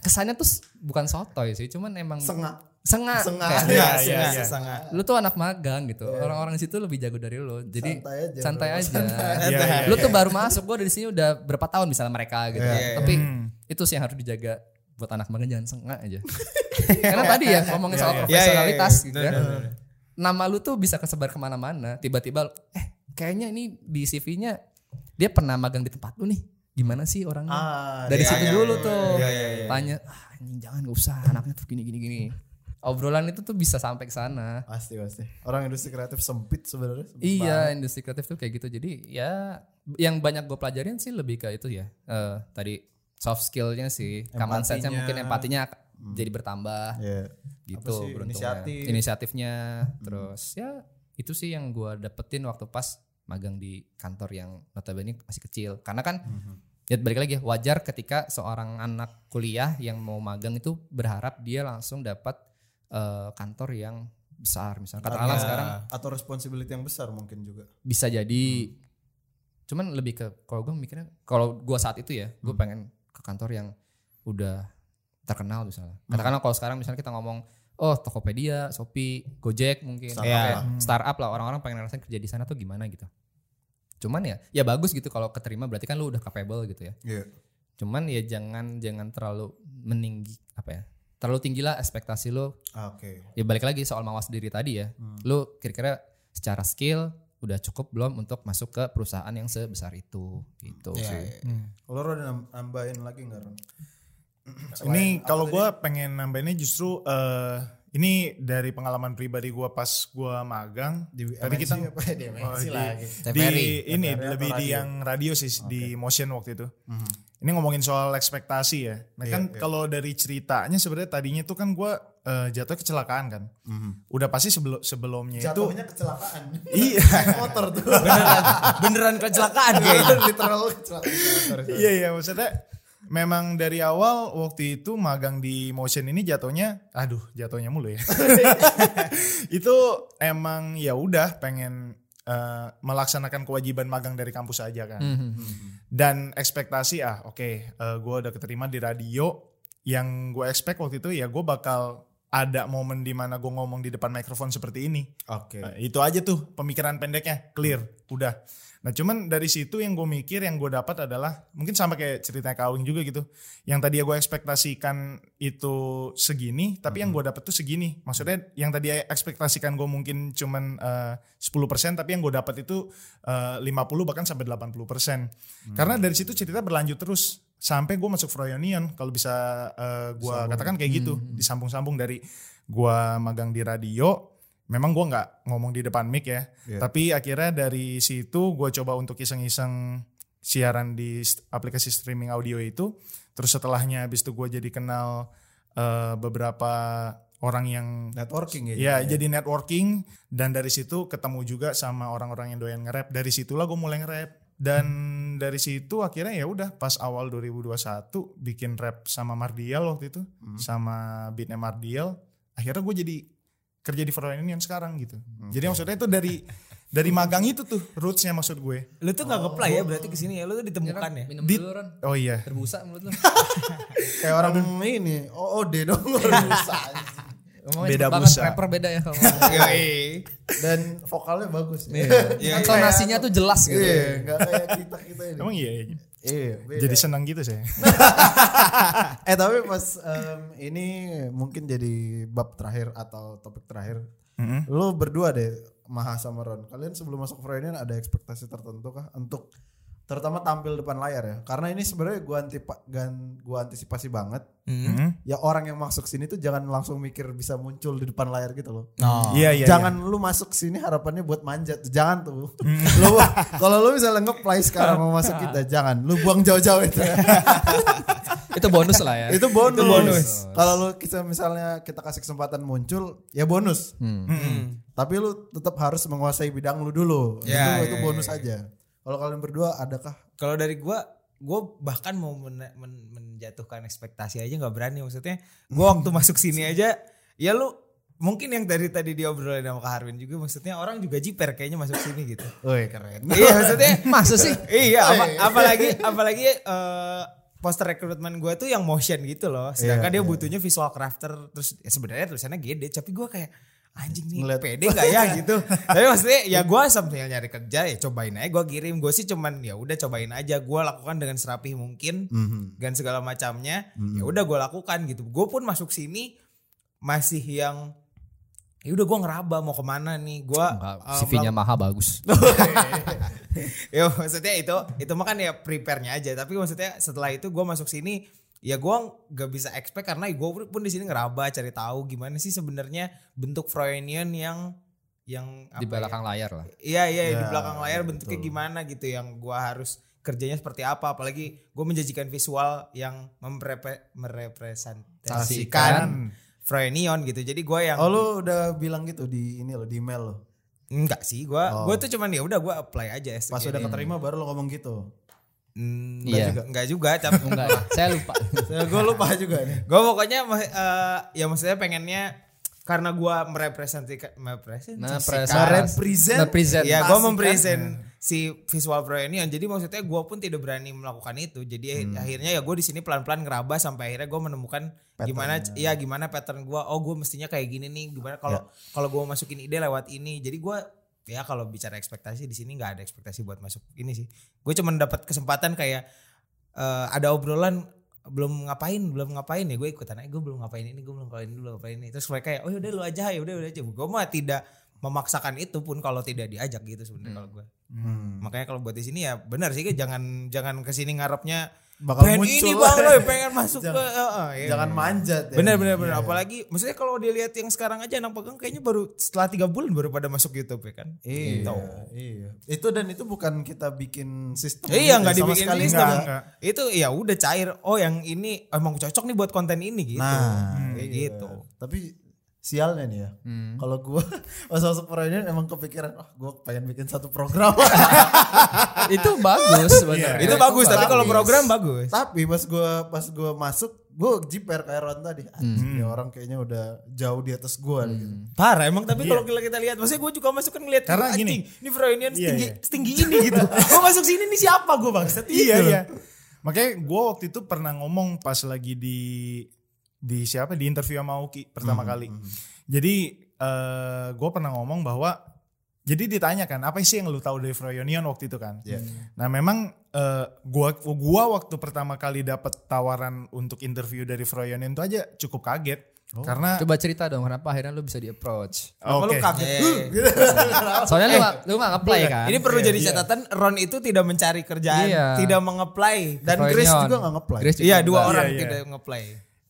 kesannya tuh bukan sotoy sih, cuman emang Sengak. Sengak. Sengak. Kayak, Iya, Sangat, iya, iya. sangat. lu tuh anak magang gitu. Orang-orang di situ lebih jago dari lu. Jadi Santai aja, santai bro. aja. Iya, iya, Lu tuh baru masuk, gua dari sini udah berapa tahun misalnya mereka gitu. Iya, Tapi Hmm. itu sih yang harus dijaga buat anak magang jangan sengak aja. <laughs> Karena tadi ya ngomongin soal Iya, iya. profesionalitas Iya, iya, gitu iya. ya. Nama lu tuh bisa kesebar ke mana-mana. Tiba-tiba eh kayaknya ini di CV-nya dia pernah magang di tempat lu nih. Gimana sih orangnya? Ah, dari iya, situ iya, dulu iya, tuh iya, iya, iya. tanya ah, anjing jangan gak usah anaknya tuh gini gini gini obrolan itu tuh bisa sampai ke sana Pasti pasti. Orang industri kreatif sempit sebenarnya. iya industri kreatif tuh kayak gitu jadi ya yang banyak gue pelajarin sih lebih ke itu ya Eh, tadi soft skillnya sih common sense-nya mungkin empatinya jadi bertambah banget. Iya. gitu beruntungnya. inisiatif. inisiatifnya terus ya itu sih yang gue dapetin waktu pas magang di kantor yang notabene masih kecil karena kan ya balik lagi ya, wajar ketika seorang anak kuliah yang mau magang itu berharap dia langsung dapat eh, kantor yang besar. Misalnya katakanlah sekarang atau responsibility yang besar mungkin juga. bisa jadi cuman lebih ke kalau gue mikirnya kalau gue saat itu ya gue pengen ke kantor yang udah terkenal misalnya. Katakanlah kalau sekarang misalnya kita ngomong oh Tokopedia, Shopee, Gojek mungkin. Startup lah. startup lah orang-orang pengen ngerasain kerja di sana tuh gimana gitu. Cuman ya ya bagus gitu kalau keterima berarti kan lu udah capable gitu ya. Iya. cuman ya jangan jangan terlalu meninggi apa ya terlalu tinggi lah ekspektasi lu Ah, Oke. ya balik lagi soal mawas diri tadi ya. Lu kira-kira secara skill udah cukup belum untuk masuk ke perusahaan yang sebesar itu? Gitu Iya, sih. iya. Kalau lo ada nam- nambahin lagi nggak Ron? Ini kalau gue pengen nambahinnya justru eh, ini dari pengalaman pribadi gue pas gue magang. Di Tadi kita apa ya? Di MNC Oh, di- lagi. di TVRI. ini TVRI lebih di yang radio sih di motion waktu itu. Ini ngomongin soal ekspektasi ya. Nah Iya, kan iya. kalau dari ceritanya sebenarnya tadinya itu kan gue eh, jatuh kecelakaan kan. Udah pasti sebelum sebelumnya itu Jatuhnya kecelakaan. iya <laughs> motor tuh. Beneran, <laughs> beneran kecelakaan kayaknya. Literal kecelakaan. Iya iya maksudnya memang dari awal waktu itu magang di motion ini jatuhnya aduh jatuhnya mulu ya. <laughs> itu emang ya udah pengen eh, melaksanakan kewajiban magang dari kampus aja kan. Mhm. Dan ekspektasi ah oke eh, gue udah keterima di radio yang gue expect waktu itu ya gue bakal ada momen di mana gue ngomong di depan mikrofon seperti ini. Oke. Nah, itu aja tuh pemikiran pendeknya clear udah. Nah cuman dari situ yang gue mikir yang gue dapat adalah mungkin sama kayak ceritanya Kawing juga gitu. Yang tadi gue ekspektasikan itu segini, tapi yang gue dapat tuh segini. Maksudnya yang tadi ekspektasikan gue mungkin cuman eh, 10%, tapi yang gue dapat itu eh, 50 bahkan sampai 80%. Karena dari situ cerita berlanjut terus sampai gue masuk Froyonion. Kalau bisa eh, gue katakan kayak gitu, disambung-sambung dari gue magang di radio, memang gue nggak ngomong di depan mic ya, Iya. tapi akhirnya dari situ gue coba untuk iseng-iseng siaran di aplikasi streaming audio itu. Terus setelahnya habis itu gue jadi kenal eh, beberapa orang yang Networking ya. ya jadi networking dan dari situ ketemu juga sama orang-orang yang doyan nge-rap. Dari situlah gue mulai nge-rap dan dari situ akhirnya ya udah pas awal 2021 bikin rap sama Mardial waktu itu sama beatnya Mardial. Akhirnya gue jadi kerja di Froyonion sekarang gitu. Jadi maksudnya itu dari dari magang itu tuh rootsnya maksud gue. Lu tuh gak ngeplay ya berarti ke sini ya lu tuh ditemukan ya. Minum Di- dulu Ron. Oh iya. Terbusa mulut lu. <laughs> Kayak orang ini OOD dong <laughs> rusa. Ngomongnya Beda busa. rapper beda ya kalau <laughs> Dan vokalnya bagus. ya. Kan Tonasinya tuh jelas gitu. Iya, enggak kayak kita-kita ini. Emang iya. iya. Iya, beda. Jadi senang gitu saya. <laughs> eh tapi pas em, ini mungkin jadi bab terakhir atau topik terakhir. Mm-mm. Lu berdua deh Maha sama Ron. Kalian sebelum masuk Freudian ada ekspektasi tertentu kah untuk terutama tampil depan layar ya? Karena ini sebenarnya gua antipa, gan, gua antisipasi banget. Mm-mm. Ya orang yang masuk sini tuh jangan langsung mikir bisa muncul di depan layar gitu loh. Oh. Iya iya. jangan lu masuk sini harapannya buat manjat jangan tuh <laughs> lu kalau lu misalnya ngeplay sekarang mau masuk kita jangan lu buang jauh-jauh itu <laughs> Itu bonus lah ya. itu bonus, kalau lu kita misalnya kita kasih kesempatan muncul ya bonus Hmm. tapi lu tetap harus menguasai bidang lu dulu Ya, itu itu ya, bonus aja kalau kalian berdua adakah? Kalau dari gua gua bahkan mau men- men- menjatuhkan ekspektasi aja nggak berani. Maksudnya gua <laughs> waktu masuk sini aja ya lu mungkin yang dari tadi diobrolin sama Kak Harwin juga maksudnya orang juga jiper kayaknya masuk sini gitu. <laughs> Woi keren. Iya maksudnya <laughs> Masa sih? iya apa- apalagi apalagi eh, poster rekrutmen gue tuh yang motion gitu loh. Sedangkan dia butuhnya visual crafter terus ya sebenarnya tulisannya gede tapi gue kayak anjing nih Ngeliat. pede gak ya <laughs> gitu. Tapi maksudnya ya gue sambil nyari kerja ya cobain aja gue kirim. Gue sih cuman ya udah cobain aja. Gue lakukan dengan serapih mungkin Mhm. dan segala macamnya. Ya udah gue lakukan gitu. Gue pun masuk sini masih yang ya udah gue ngeraba mau ke mana nih. Gue Enggak, CV-nya Maha bagus. <laughs> ya maksudnya itu itu mah kan ya prepare-nya aja. Tapi maksudnya setelah itu gue masuk sini ya gue gak bisa expect karena gue pun di sini ngeraba cari tahu gimana sih sebenarnya bentuk Froynion yang yang Di apa belakang layar lah. ya? iya iya di Ya, belakang layar ya, bentuknya betul. gimana gitu yang gue harus kerjanya seperti apa apalagi gue menjanjikan visual yang memrepre- merepresentasikan Kan. Froynion gitu jadi gue yang oh lu udah bilang gitu di ini lo di email lo enggak sih gue Oh. gue tuh cuman ya udah gue apply aja pas udah keterima baru lo ngomong gitu Hmm, Iya. juga enggak juga tapi <laughs> Enggak, saya lupa. <laughs> gue lupa juga nih gue pokoknya eh, ya maksudnya pengennya karena gue merepresentasikan Nah, merepresentasikan represent Represent. ya gue mempresent si visual pro ini jadi maksudnya gue pun tidak berani melakukan itu jadi Hmm. akhirnya ya gue di sini pelan-pelan ngeraba sampai akhirnya gue menemukan gimana ya gimana pattern gue oh gue mestinya kayak gini nih gimana kalau Ya. kalau gue masukin ide lewat ini jadi gue ya kalau bicara ekspektasi di sini nggak ada ekspektasi buat masuk ini sih. Gue cuma dapat kesempatan kayak eh, ada obrolan belum ngapain belum ngapain ya gue ikutan aja gue belum ngapain ini gue belum ngapain ini belum ngapain ini. Terus mereka ya oh yaudah lu aja ya udah udah aja. Gue mah tidak memaksakan itu pun kalau tidak diajak gitu sebenarnya kalau gue Hmm. makanya kalau buat di sini ya benar sih jangan jangan ke sini ngarepnya Bakal pengen muncul ini bang Roy, <laughs> pengen masuk Jangan- ke eh, eh, ya. jangan manjat ya. benar benar benar apalagi maksudnya kalau dilihat yang sekarang aja anak pegang kayaknya baru setelah tiga bulan baru pada masuk YouTube ya kan Iya, Gitu. iya. Itu dan itu bukan kita bikin sistem. Iya nggak dibikin sekali sistem. nggak. enggak. Itu ya udah cair. Oh yang ini emang cocok nih buat konten ini gitu. Nah, kayak iya. gitu. Tapi sialnya nih ya. Hmm. Kalau gue <laughs> pas masuk Proyonion emang kepikiran, oh gue pengen bikin satu program. <laughs> itu bagus sebenarnya. Itu bagus, tapi kalau program bagus. Tapi pas gue pas gue masuk, gue jiper kayak Ron tadi. Hmm. ini orang kayaknya udah jauh di atas gue gitu. Parah emang tapi kalau kita, lihat maksudnya gue juga masuk kan ngeliat Karena "Anjing, gini. ini Froynian Iya, setinggi, iya. setinggi ini gitu. <laughs> gue masuk sini nih siapa gue bangsat iya Gitu. iya makanya gue waktu itu pernah ngomong pas lagi di di siapa di interview sama Uki pertama kali jadi eh gue pernah ngomong bahwa jadi ditanyakan apa sih yang lu tahu dari Froyonion waktu itu kan nah memang eh gua gua waktu pertama kali dapat tawaran untuk interview dari Froyonion itu aja cukup kaget karena Coba cerita dong kenapa akhirnya lu bisa di approach. Apa lu oke kaget? Eh. "Huh," gitu. <laughs> Soalnya lu lu gak nge-play kan. Ini perlu jadi catatan Ron itu tidak mencari kerjaan, Iya. tidak mengeplay. Dan Froyonion. Grace juga gak nge-play. Iya dua orang Iya, iya. tidak ngeplay.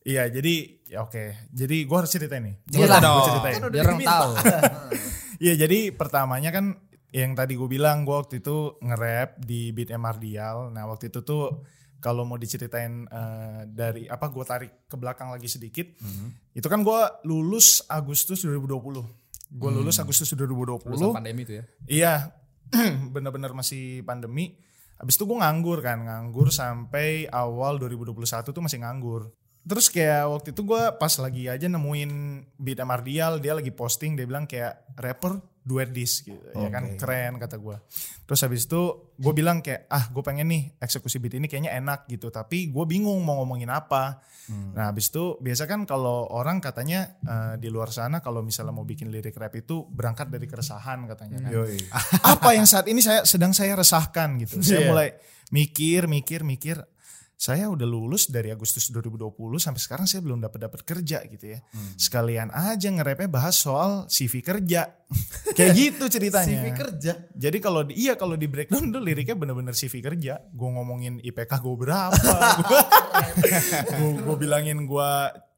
Iya jadi ya oke jadi gua harus ceritain nih Iya Gua dong. ceritain Biar orang tahu. <laughs> Iya jadi pertamanya kan yang tadi gue bilang gue waktu itu nge-rap di Beat Emardial. Nah waktu itu tuh kalau mau diceritain eh, dari apa gue tarik ke belakang lagi sedikit. Itu kan gue lulus Agustus 2020. Gue lulus Agustus 2020. Lulusan pandemi itu ya. Iya, <clears throat> bener-bener masih pandemi. Habis itu gue nganggur kan, nganggur sampai awal 2021 tuh masih nganggur. Terus kayak waktu itu gue pas lagi aja nemuin Beat Mardial, dia lagi posting, dia bilang kayak rapper duet disc gitu, ya kan keren kata gue. Terus habis itu gue bilang kayak ah gue pengen nih eksekusi beat ini kayaknya enak gitu, tapi gue bingung mau ngomongin apa. Nah habis itu biasa kan kalau orang katanya eh, di luar sana kalau misalnya mau bikin lirik rap itu berangkat dari keresahan katanya. kan <laughs> apa yang saat ini saya sedang saya resahkan gitu. Saya Iya. mulai mikir, mikir, mikir. Saya udah lulus dari Agustus 2020 sampai sekarang saya belum dapat dapat kerja gitu ya. Sekalian aja ngerepnya bahas soal CV kerja. <laughs> Kayak gitu <laughs> ceritanya. CV kerja. Jadi kalau di, iya kalau di breakdown tuh liriknya bener-bener CV kerja. Gue ngomongin IPK gue berapa. gue <laughs> bilangin gue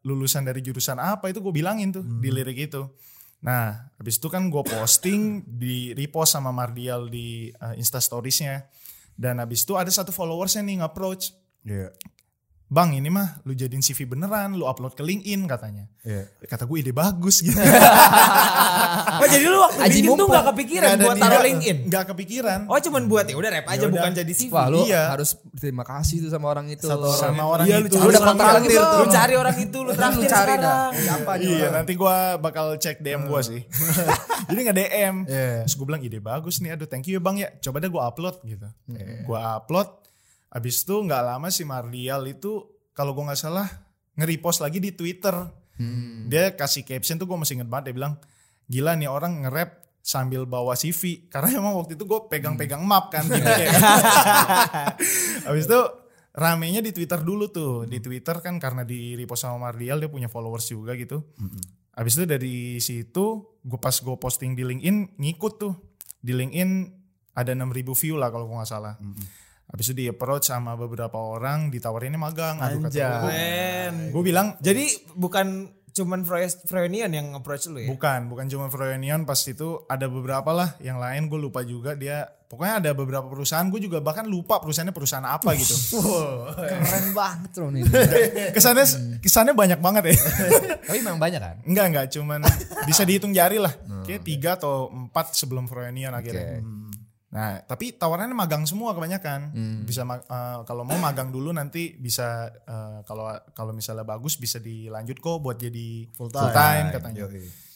lulusan dari jurusan apa itu gue bilangin tuh di lirik itu. Nah habis itu kan gue posting di repost sama Mardial di uh, Insta Storiesnya. Dan habis itu ada satu followersnya nih nge-approach. Iya. Bang ini mah lu jadiin CV beneran, lu upload ke LinkedIn katanya. Iya. Kata gue ide bagus gitu. <laughs> Oh jadi lu waktu Aji bikin tuh gak kepikiran ada buat taruh LinkedIn? Nggak kepikiran. Oh cuman buat ya udah rap aja Yaudah. bukan jadi CV. Wah lu Iya. harus terima kasih tuh sama orang itu. sama orang Iya, lu itu. cari Udah orang kontak lagi itu. tuh. Lu cari orang itu, lu traktir Lu cari dah. sekarang. Siapa Iya orang? nanti gua bakal cek DM gua sih. <laughs> Jadi nggak DM. Iya. Terus gue bilang ide bagus nih. Aduh thank you ya bang ya. Coba deh gua upload gitu. Gua upload. Abis itu nggak lama si Mardial itu kalau gua nggak salah nge-repost lagi di Twitter. Dia kasih caption tuh gue masih inget banget. Dia bilang gila nih orang nge-rap sambil bawa CV. Karena emang waktu itu gue pegang-pegang map kan. Gitu, kayak. <laughs> Abis itu ramenya di Twitter dulu tuh. Di Twitter kan karena di repost sama Mardial dia punya followers juga gitu. Abis itu dari situ gue pas gue posting di LinkedIn ngikut tuh. Di LinkedIn ada 6000 view lah kalau gue nggak salah. Habis itu di approach sama beberapa orang ditawarinnya magang. Aduh kata gue. Bilang Jadi bukan cuman Froy- Froynian yang approach lu ya? bukan, bukan cuma Froyonion pas itu ada beberapa lah yang lain gue lupa juga dia. Pokoknya ada beberapa perusahaan gue juga bahkan lupa perusahaannya perusahaan apa gitu. <laughs> Keren banget loh nih. <laughs> kesannya kesannya banyak banget ya. <laughs> Tapi memang banyak kan? Enggak enggak cuman bisa dihitung jari lah. Kayak tiga atau empat sebelum Froyonion akhirnya. Oke. Nah, tapi tawarannya magang semua kebanyakan. Bisa ma- eh, kalau mau magang dulu nanti bisa eh, kalau kalau misalnya bagus bisa dilanjut kok buat jadi full Full time, time. katanya.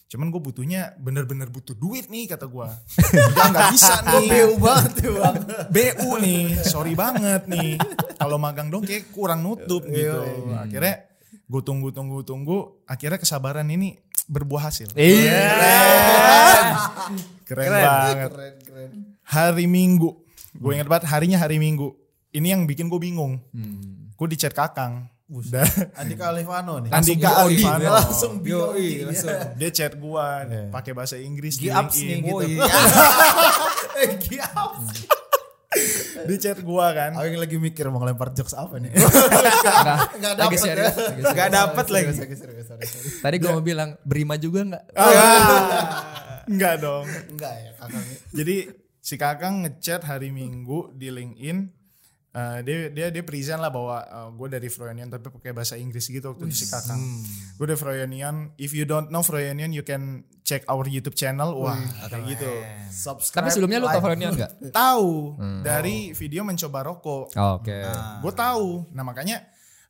Cuman gue butuhnya bener-bener butuh duit nih kata gue. <laughs> Udah nggak bisa nih. BU banget tuh. Bang. <laughs> BU nih, sorry banget nih. Kalau magang dong kayak kurang nutup gitu. Akhirnya gue tunggu tunggu tunggu, akhirnya kesabaran ini berbuah hasil. Iya. Keren, banget. Keren keren. Hari Minggu, gue ingat banget harinya hari Minggu. Ini yang bikin gue bingung. Gue di chat Kakang. Udah. Andika Alifano nih. Andika Alifano. Langsung Yoi, BOI. langsung. Dia chat gue pakai bahasa Inggris di LinkedIn. gitu. Iya. <laughs> Eh, Giaps. <laughs> Di chat gue kan. Aku yang lagi mikir mau ngelempar jokes apa nih. <laughs> Enggak. Enggak Lagi dapet ya. serius, lagi serius. Gak dapet lagi. Tadi gue mau bilang berima juga enggak? Enggak dong. Enggak ya kakak. Jadi si kakang ngechat hari Minggu di LinkedIn eh, dia dia dia present lah bahwa gue dari Froyonion tapi pakai bahasa Inggris gitu waktu itu si kakak. Gue dari Froyonion. If you don't know Froyonion, you can check our YouTube channel. Wah, kayak gitu. Subscribe. Tapi sebelumnya lu tau Fronion gak? <laughs> Tahu dari video mencoba rokok. Oh, Oke. Gue tahu. Nah makanya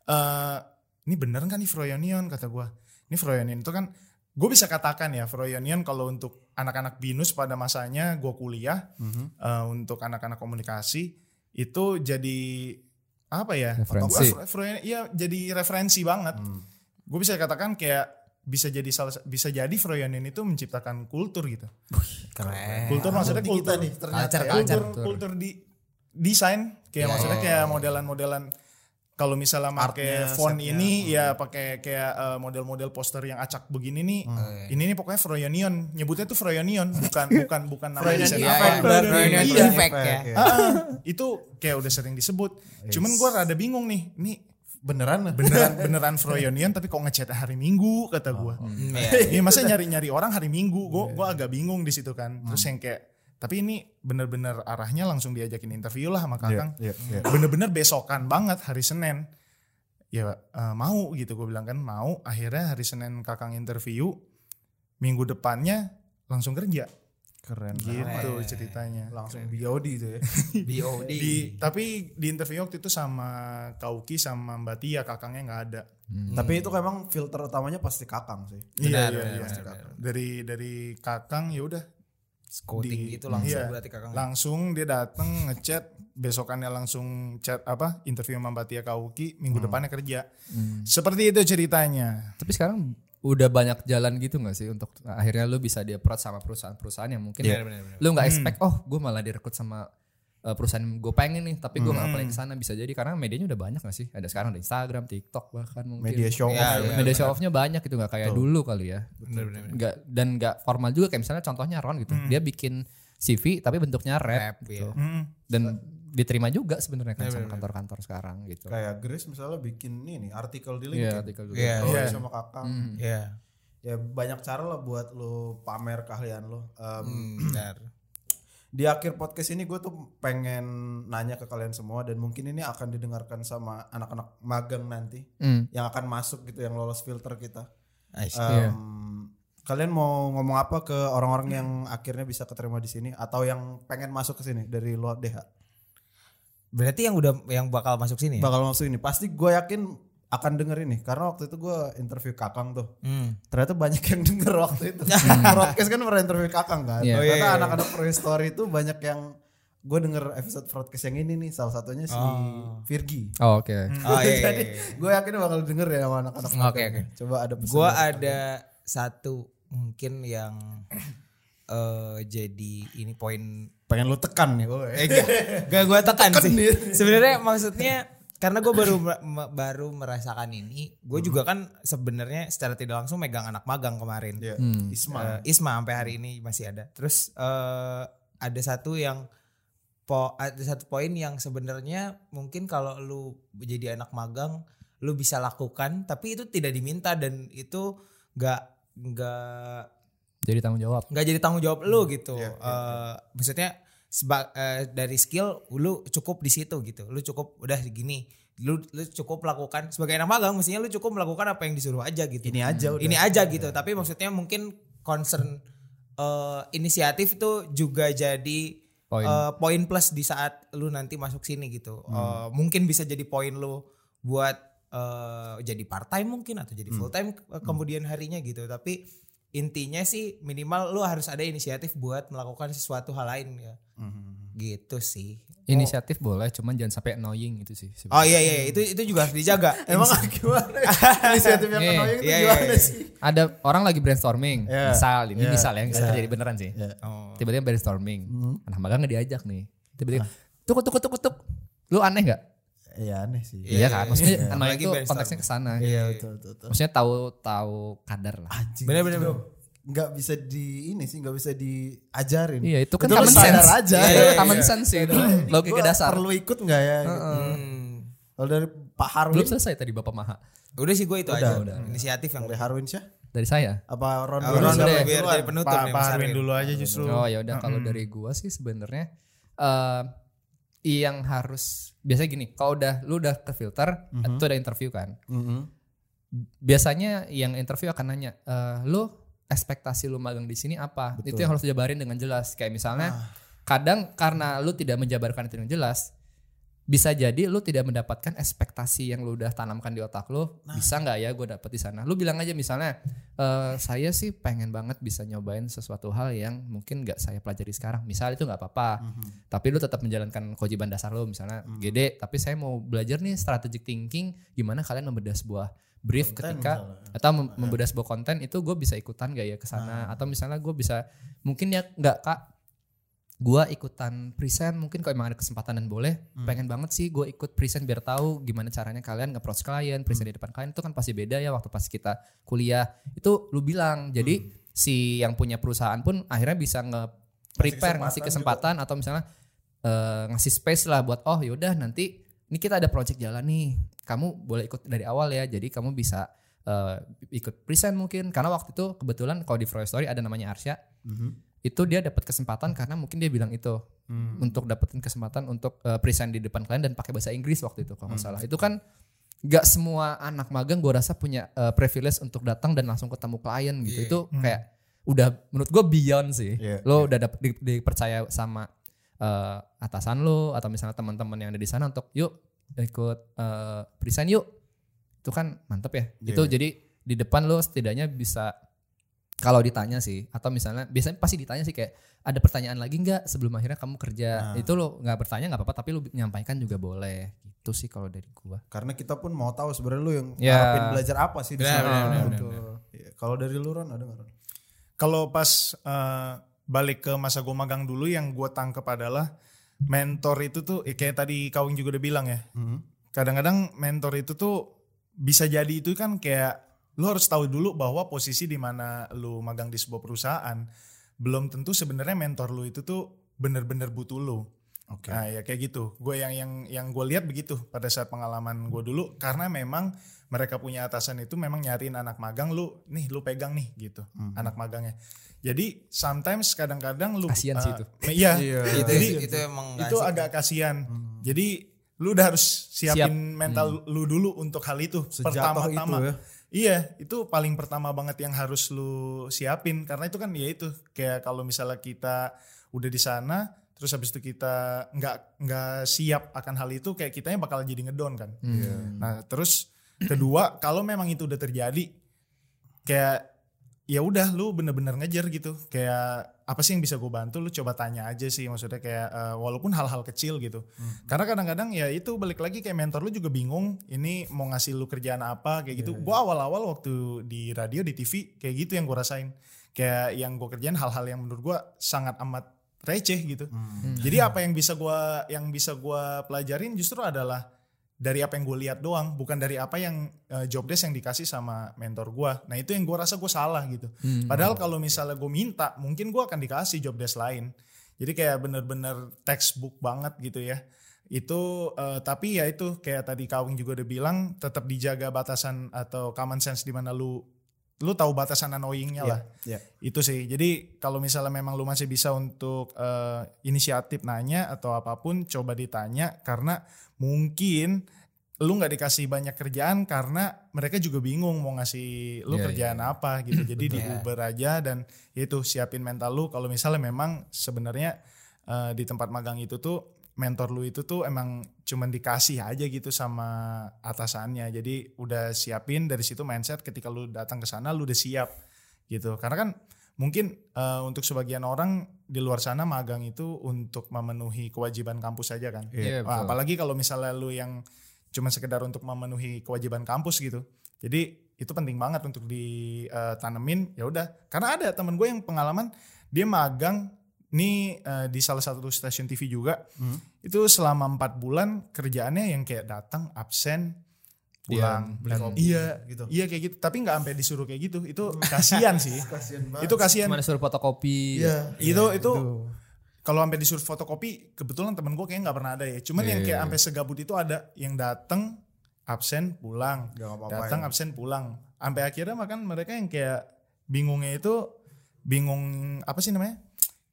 eh ini bener kan nih Froyonion kata gue. Ini Froyonion itu kan gue bisa katakan ya Froyonion kalau untuk anak-anak binus pada masanya gue kuliah eh, untuk anak-anak komunikasi itu jadi apa ya? Referensi. Iya jadi referensi banget. Gue bisa katakan kayak bisa jadi salah bisa jadi Froyonion itu menciptakan kultur gitu. Keren. Kultur maksudnya kultur kita nih ternyata. Culture, ya. culture. kultur kultur di desain kayak maksudnya kayak modelan-modelan kalau misalnya pakai font setnya. ini ya pakai kayak eh, model-model poster yang acak begini nih ini nih pokoknya Froyonion nyebutnya tuh Froyonion bukan <laughs> bukan bukan nama desain Iya, apa iya. Freudian Iya. effect ya. Iya. Ah, ah, itu kayak udah sering disebut cuman gua rada bingung nih ini Beneran beneran <laughs> beneran Froyonion tapi kok ngechat hari Minggu kata gua Hmm, iya. Iya masa nyari-nyari orang hari Minggu, gue gua agak bingung di situ kan. Terus yang kayak tapi ini bener-bener arahnya langsung diajakin interview lah sama Kakang. Iya, iya. Bener-bener besokan banget hari Senin. Ya eh, mau gitu gue bilang kan mau. Akhirnya hari Senin Kakang interview, minggu depannya langsung kerja. Keren. Gitu ceritanya. Langsung BOD itu ya. <laughs> BOD. Di tapi di interview waktu itu sama Kauki sama Mbak Tia kakangnya nggak ada. Tapi itu emang filter utamanya pasti kakang sih. Iya Benar, iya benar, iya. benar, Dari dari kakang ya udah Scouting di- gitu langsung iya, berarti kakak. langsung dia datang ngechat besokannya langsung chat apa interview sama Mbak Tia Kauki minggu depannya kerja. Seperti itu ceritanya. Tapi sekarang udah banyak jalan gitu gak sih untuk akhirnya lu bisa di approach sama perusahaan-perusahaan yang mungkin Iya, benar, benar. lu nggak expect oh gue malah direkrut sama uh, perusahaan gue pengen nih tapi gue nggak apply ke sana bisa jadi karena medianya udah banyak gak sih ada sekarang ada Instagram TikTok bahkan mungkin Media show off. iya. media show off-nya banyak gitu nggak kayak dulu kali ya Benar, benar, benar. nggak dan nggak formal juga kayak misalnya contohnya Ron gitu dia bikin CV tapi bentuknya rap, Rap, gitu iya. Mm. dan diterima juga sebenarnya kan sama kantor-kantor sekarang gitu Kayak Grace misalnya bikin ini artikel di Iya, LinkedIn. artikel juga. Iya, Oh, iya. sama kakang. Iya. Ya banyak cara lah buat lu pamer keahlian Hmm, Benar. Di akhir podcast ini gue tuh pengen nanya ke kalian semua dan mungkin ini akan didengarkan sama anak-anak magang nanti Hmm. yang akan masuk gitu yang lolos filter kita. Nice. Em, Kalian mau ngomong apa ke orang-orang yang akhirnya bisa keterima di sini atau yang pengen masuk ke sini dari luar DH? Berarti yang udah yang bakal masuk sini ya? Bakal masuk ini pasti gue yakin akan denger ini karena waktu itu gue interview Kakang tuh. Hmm. Ternyata banyak yang denger waktu itu. <laughs> Broadcast kan pernah interview Kakang kan. Iya. Oh, Ternyata iya, iya. anak-anak prehistory itu banyak yang gue denger episode broadcast yang ini nih salah satunya si Virgi. Oh, oke Oh iya. <laughs> iya, Jadi iya. gue yakin bakal denger ya sama anak-anak. Oke, magang. oke. Coba ada pesan dari ada satu mungkin yang <clears throat> eh jadi ini poin pengen lu tekan nih. woy. eh gak, gak gue tekan sih. nih. Sebenarnya maksudnya karena gue baru me- baru merasakan ini, gue juga kan sebenarnya secara tidak langsung megang anak magang kemarin. Iya. Hmm. Isma. Eh, Isma sampai hari ini masih ada. Terus eh ada satu yang po ada satu poin yang sebenarnya mungkin kalau lu jadi anak magang lu bisa lakukan tapi itu tidak diminta dan itu nggak nggak jadi tanggung jawab nggak jadi tanggung jawab lu gitu. Iya, Eh, maksudnya seba- eh, dari skill lu cukup di situ gitu. Lu cukup udah gini. Lu lu cukup lakukan sebagai anak magang mestinya lu cukup melakukan apa yang disuruh aja gitu. Ini aja udah. Ini aja gitu. Tapi maksudnya mungkin concern eh, inisiatif tuh juga jadi Poin. eh, poin plus di saat lu nanti masuk sini gitu. Eh, mungkin bisa jadi poin lu buat eh, jadi part time mungkin atau jadi full time ke- kemudian harinya gitu. Tapi intinya sih minimal lu harus ada inisiatif buat melakukan sesuatu hal lain ya. Gitu sih. inisiatif boleh cuman jangan sampai annoying itu sih Oh iya iya itu itu juga harus dijaga. <laughs> Emang gimana? Inisiatif yang <laughs> Iya, annoying itu iya, iya, gimana iya. sih? ada orang lagi brainstorming Iya. misal ini Iya. misal ya bisa terjadi beneran sih Oh. tiba-tiba brainstorming Hmm. anak magang nggak diajak nih Ah. tiba-tiba tuk tuk tuk tuk lu aneh nggak Iya aneh sih. iya kan maksudnya iya. annoying Apalagi itu konteksnya ke sana Iya betul betul. betul. maksudnya tahu tahu kadar lah Anjing. Bener, bener, itu bener. Nggak bisa di ini sih nggak bisa diajarin. iya itu kan Itu common sense aja. Iya, Iya, itu common iya. sense sih itu logika dasar Perlu ikut nggak ya? gitu. Hmm. Kalau dari Pak Harwin, belum selesai tadi bapak maha Udah sih gue itu Udah, aja. udah. Inisiatif yang dari Harwin Syah? dari saya Apa Ron? Dulu? Ron dulu, yang biar jadi penutup Pak nih Pak Mas Harwin Arwin. dulu aja justru. oh ya udah kalau dari gua sih sebenarnya eh yang harus biasanya gini, kalau udah lu udah ke filter, Mhm. itu ada interview kan. Mhm. Biasanya yang interview akan nanya, eh lu ekspektasi lu magang di sini apa? Itu yang harus dijabarin dengan jelas. Kayak misalnya Ah. kadang karena lu tidak menjabarkan itu dengan jelas, bisa jadi lu tidak mendapatkan ekspektasi yang lu udah tanamkan di otak lu. Nah. Bisa nggak ya gue dapet di sana? Lu bilang aja misalnya, "Eh, saya sih pengen banget bisa nyobain sesuatu hal yang mungkin nggak saya pelajari sekarang. Misal itu nggak apa-apa, Mhm. tapi lu tetap menjalankan kewajiban dasar lu misalnya gede. Tapi saya mau belajar nih strategic thinking, gimana kalian membedah sebuah brief Konten ketika misalnya. atau mem- membedah sebuah konten itu gue bisa ikutan gak ya ke sana atau misalnya gue bisa mungkin ya nggak kak gue ikutan present mungkin kalau emang ada kesempatan dan boleh pengen banget sih gue ikut present biar tahu gimana caranya kalian nge-approach klien present di depan klien itu kan pasti beda ya waktu pas kita kuliah. Itu lu bilang jadi si yang punya perusahaan pun akhirnya bisa nge-prepare ngasih kesempatan atau misalnya eh, ngasih space lah buat oh yaudah nanti ini kita ada project jalan nih kamu boleh ikut dari awal ya jadi kamu bisa eh, ikut present mungkin. Karena waktu itu kebetulan kalau di Freud Story ada namanya Arsya. Mhm. Itu dia dapat kesempatan karena mungkin dia bilang itu. Hmm. untuk dapetin kesempatan untuk eh, present di depan klien dan pakai bahasa Inggris waktu itu kalau Hmm. nggak salah. Itu kan nggak semua anak magang gue rasa punya eh, privilege untuk datang dan langsung ketemu klien gitu. Itu kayak udah menurut gue beyond sih. Iya, lo udah dapet di- dipercaya sama eh, atasan lo atau misalnya teman-teman yang ada di sana untuk yuk ikut eh, present yuk. Itu kan mantep ya. Iya. itu jadi di depan lo setidaknya bisa kalau ditanya sih atau misalnya biasanya pasti ditanya sih kayak ada pertanyaan lagi nggak sebelum akhirnya kamu kerja Nah. itu lo nggak bertanya nggak apa-apa tapi lo nyampaikan juga boleh itu sih kalau dari gua Karena kita pun mau tahu sebenarnya lu yang Ya. harapin belajar apa sih di sana. Betul. Iya. Kalau dari lu Ron ada nggak Ron? Kalau pas eh, balik ke masa gue magang dulu yang gue tangkep adalah mentor itu tuh eh, kayak tadi Kawing juga udah bilang ya. Mhm. Kadang-kadang mentor itu tuh bisa jadi itu kan kayak lu harus tahu dulu bahwa posisi di mana lu magang di sebuah perusahaan belum tentu sebenarnya mentor lu itu tuh bener-bener butuh lu. Oke. Nah ya kayak gitu. Gue yang yang yang gue lihat begitu pada saat pengalaman gue dulu karena memang mereka punya atasan itu memang nyariin anak magang lu nih lu pegang nih gitu anak magangnya. Jadi sometimes kadang-kadang lu Kasian sih eh, itu. <laughs> Iya. Iya. itu Jadi itu emang nggak itu asik. agak kasihan. Jadi lu udah harus siapin mental lu dulu untuk hal itu pertama-tama. itu ya. Iya, itu paling pertama banget yang harus lu siapin. Karena itu kan ya itu kayak kalau misalnya kita udah di sana terus habis itu kita nggak nggak siap akan hal itu kayak kitanya bakal jadi ngedon kan. Nah, terus kedua kalau memang itu udah terjadi kayak ya udah lu bener-bener ngejar gitu. Kayak apa sih yang bisa gue bantu? Lu coba tanya aja sih maksudnya kayak eh, walaupun hal-hal kecil gitu. Karena kadang-kadang ya itu balik lagi kayak mentor lu juga bingung ini mau ngasih lu kerjaan apa kayak gitu. Gue awal-awal waktu di radio di TV kayak gitu yang gue rasain. Kayak yang gue kerjain hal-hal yang menurut gue sangat amat receh gitu. Jadi apa yang bisa gua yang bisa gua pelajarin justru adalah dari apa yang gue lihat doang, bukan dari apa yang eh, job desk yang dikasih sama mentor gua. Nah itu yang gue rasa gue salah gitu. Padahal kalau misalnya gue minta, mungkin gue akan dikasih job desk lain. Jadi kayak bener-bener textbook banget gitu ya. Itu eh, tapi ya itu kayak tadi Kawing juga udah bilang, tetap dijaga batasan atau common sense di mana lu lu tahu batasan annoyingnya lah. Iya. itu sih. Jadi kalau misalnya memang lu masih bisa untuk eh, inisiatif nanya atau apa pun coba ditanya karena mungkin lu nggak dikasih banyak kerjaan karena mereka juga bingung mau ngasih lu Iya, kerjaan apa gitu. <clears throat> Jadi di Uber aja dan ya itu siapin mental lu. Kalau misalnya memang sebenarnya eh, di tempat magang itu tuh mentor lu itu tuh emang cuman dikasih aja gitu sama atasannya. Jadi udah siapin dari situ mindset ketika lu datang ke sana lu udah siap gitu. Karena kan mungkin eh, untuk sebagian orang di luar sana magang itu untuk memenuhi kewajiban kampus saja kan. Iya, Wah, apalagi kalau misalnya lu yang cuma sekedar untuk memenuhi kewajiban kampus gitu. Jadi itu penting banget untuk ditanemin ya udah. Karena ada temen gue yang pengalaman dia magang nih eh, di salah satu stasiun TV juga. Itu selama empat bulan kerjaannya yang kayak datang absen pulang. beli Dan- iya gitu. iya kayak gitu. Tapi nggak sampai disuruh kayak gitu. Itu kasihan sih. <laughs> Kasian banget. itu kasihan. Cuma disuruh fotokopi. Iya. itu itu kalau sampai disuruh fotokopi kebetulan temen gue kayaknya nggak pernah ada ya. Cuman yang kayak sampai segabut itu ada yang datang absen pulang. Datang absen pulang. Sampai akhirnya makan mereka yang kayak bingungnya itu bingung apa sih namanya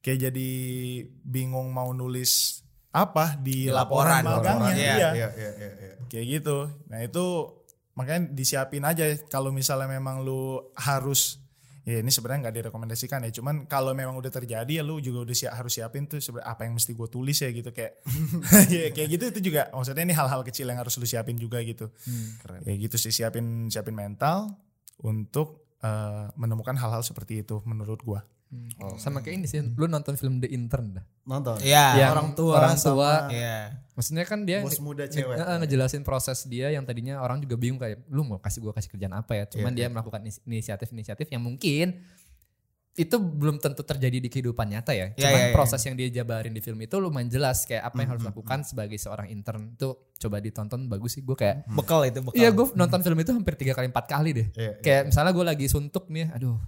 kayak jadi bingung mau nulis apa di laporan, laporan, magangnya. laporan, Iya. Iya, iya, iya, iya. Kayak gitu. Nah itu makanya disiapin aja kalau misalnya memang lu harus ya ini sebenarnya nggak direkomendasikan ya cuman kalau memang udah terjadi ya lu juga udah siap, harus siapin tuh sebenarnya apa yang mesti gue tulis ya gitu kayak <laughs> ya kayak gitu itu juga maksudnya ini hal-hal kecil yang harus lu siapin juga gitu Keren. ya gitu sih siapin siapin mental untuk eh, menemukan hal-hal seperti itu menurut gua Sama kayak ini sih, lu nonton film The Intern dah. Nonton. Iya. Yang orang tua orang sama tua. Iya. Maksudnya kan dia Bos muda cewek. nge- ngejelasin proses dia yang tadinya orang juga bingung kayak lu mau kasih gua kasih kerjaan apa ya. Cuman dia melakukan is- inisiatif-inisiatif yang mungkin itu belum tentu terjadi di kehidupan nyata ya. Iya, Cuman iya, iya. proses yang dia jabarin di film itu lumayan jelas kayak apa yang harus dilakukan sebagai seorang intern itu coba ditonton bagus sih gue kayak Bekal itu bekal. Iya gue nonton film itu hampir tiga kali empat kali deh. Iya, Kayak misalnya gue lagi suntuk nih, aduh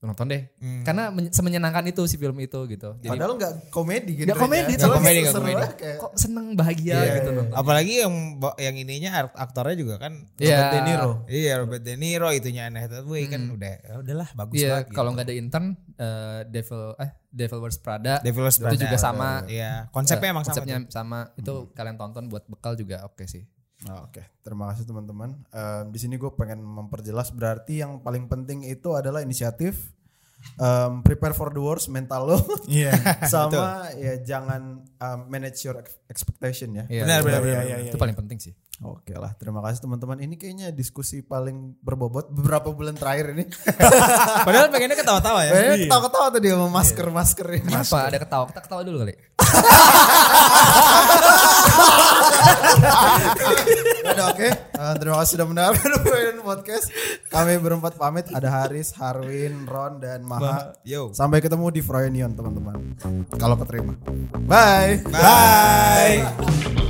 nonton deh. Hmm. Karena men- semenyenangkan itu si film itu gitu. Jadi Padahal nggak komedi gitu. Nggak komedi, tapi komedi, nggak komedi. kayak kok seneng bahagia Iya, gitu nonton. Apalagi yang yang ininya aktornya juga kan Iya. Robert De Niro. Iya Robert De Niro itunya Anne Hathaway kan udah ya udahlah bagus Iya, banget. kalau nggak ada intern, eh, Devil eh Devil Wears Prada, Devil Wears itu Prada. juga sama. Iya, konsepnya Eh, emang sama. konsepnya tuh. sama. Itu kalian tonton buat bekal juga oke sih. Nah, Oke, terima kasih teman-teman. Em, di sini gue pengen memperjelas berarti yang paling penting itu adalah inisiatif, em, prepare for the worst, mental lo, <laughs> iya <laughs> sama ya jangan em, manage your ex- expectation ya. Iya, Benar, iya, benar, iya, benar, iya, iya, Itu iya. paling penting sih. Oke lah, terima kasih teman-teman. Ini kayaknya diskusi paling berbobot beberapa bulan terakhir ini. <laughs> Padahal pengennya ketawa-tawa ya. Kayaknya ketawa-ketawa tadi sama masker-masker ini. Apa ada ketawa? Kita ketawa dulu kali. Udah oke. Eh, terima kasih sudah mendengarkan <laughs> Podcast. Kami berempat pamit. Ada Haris, Harwin, Ron, dan Maha. Yo. Sampai ketemu di Froynion teman-teman. Kalau keterima. Bye. Bye.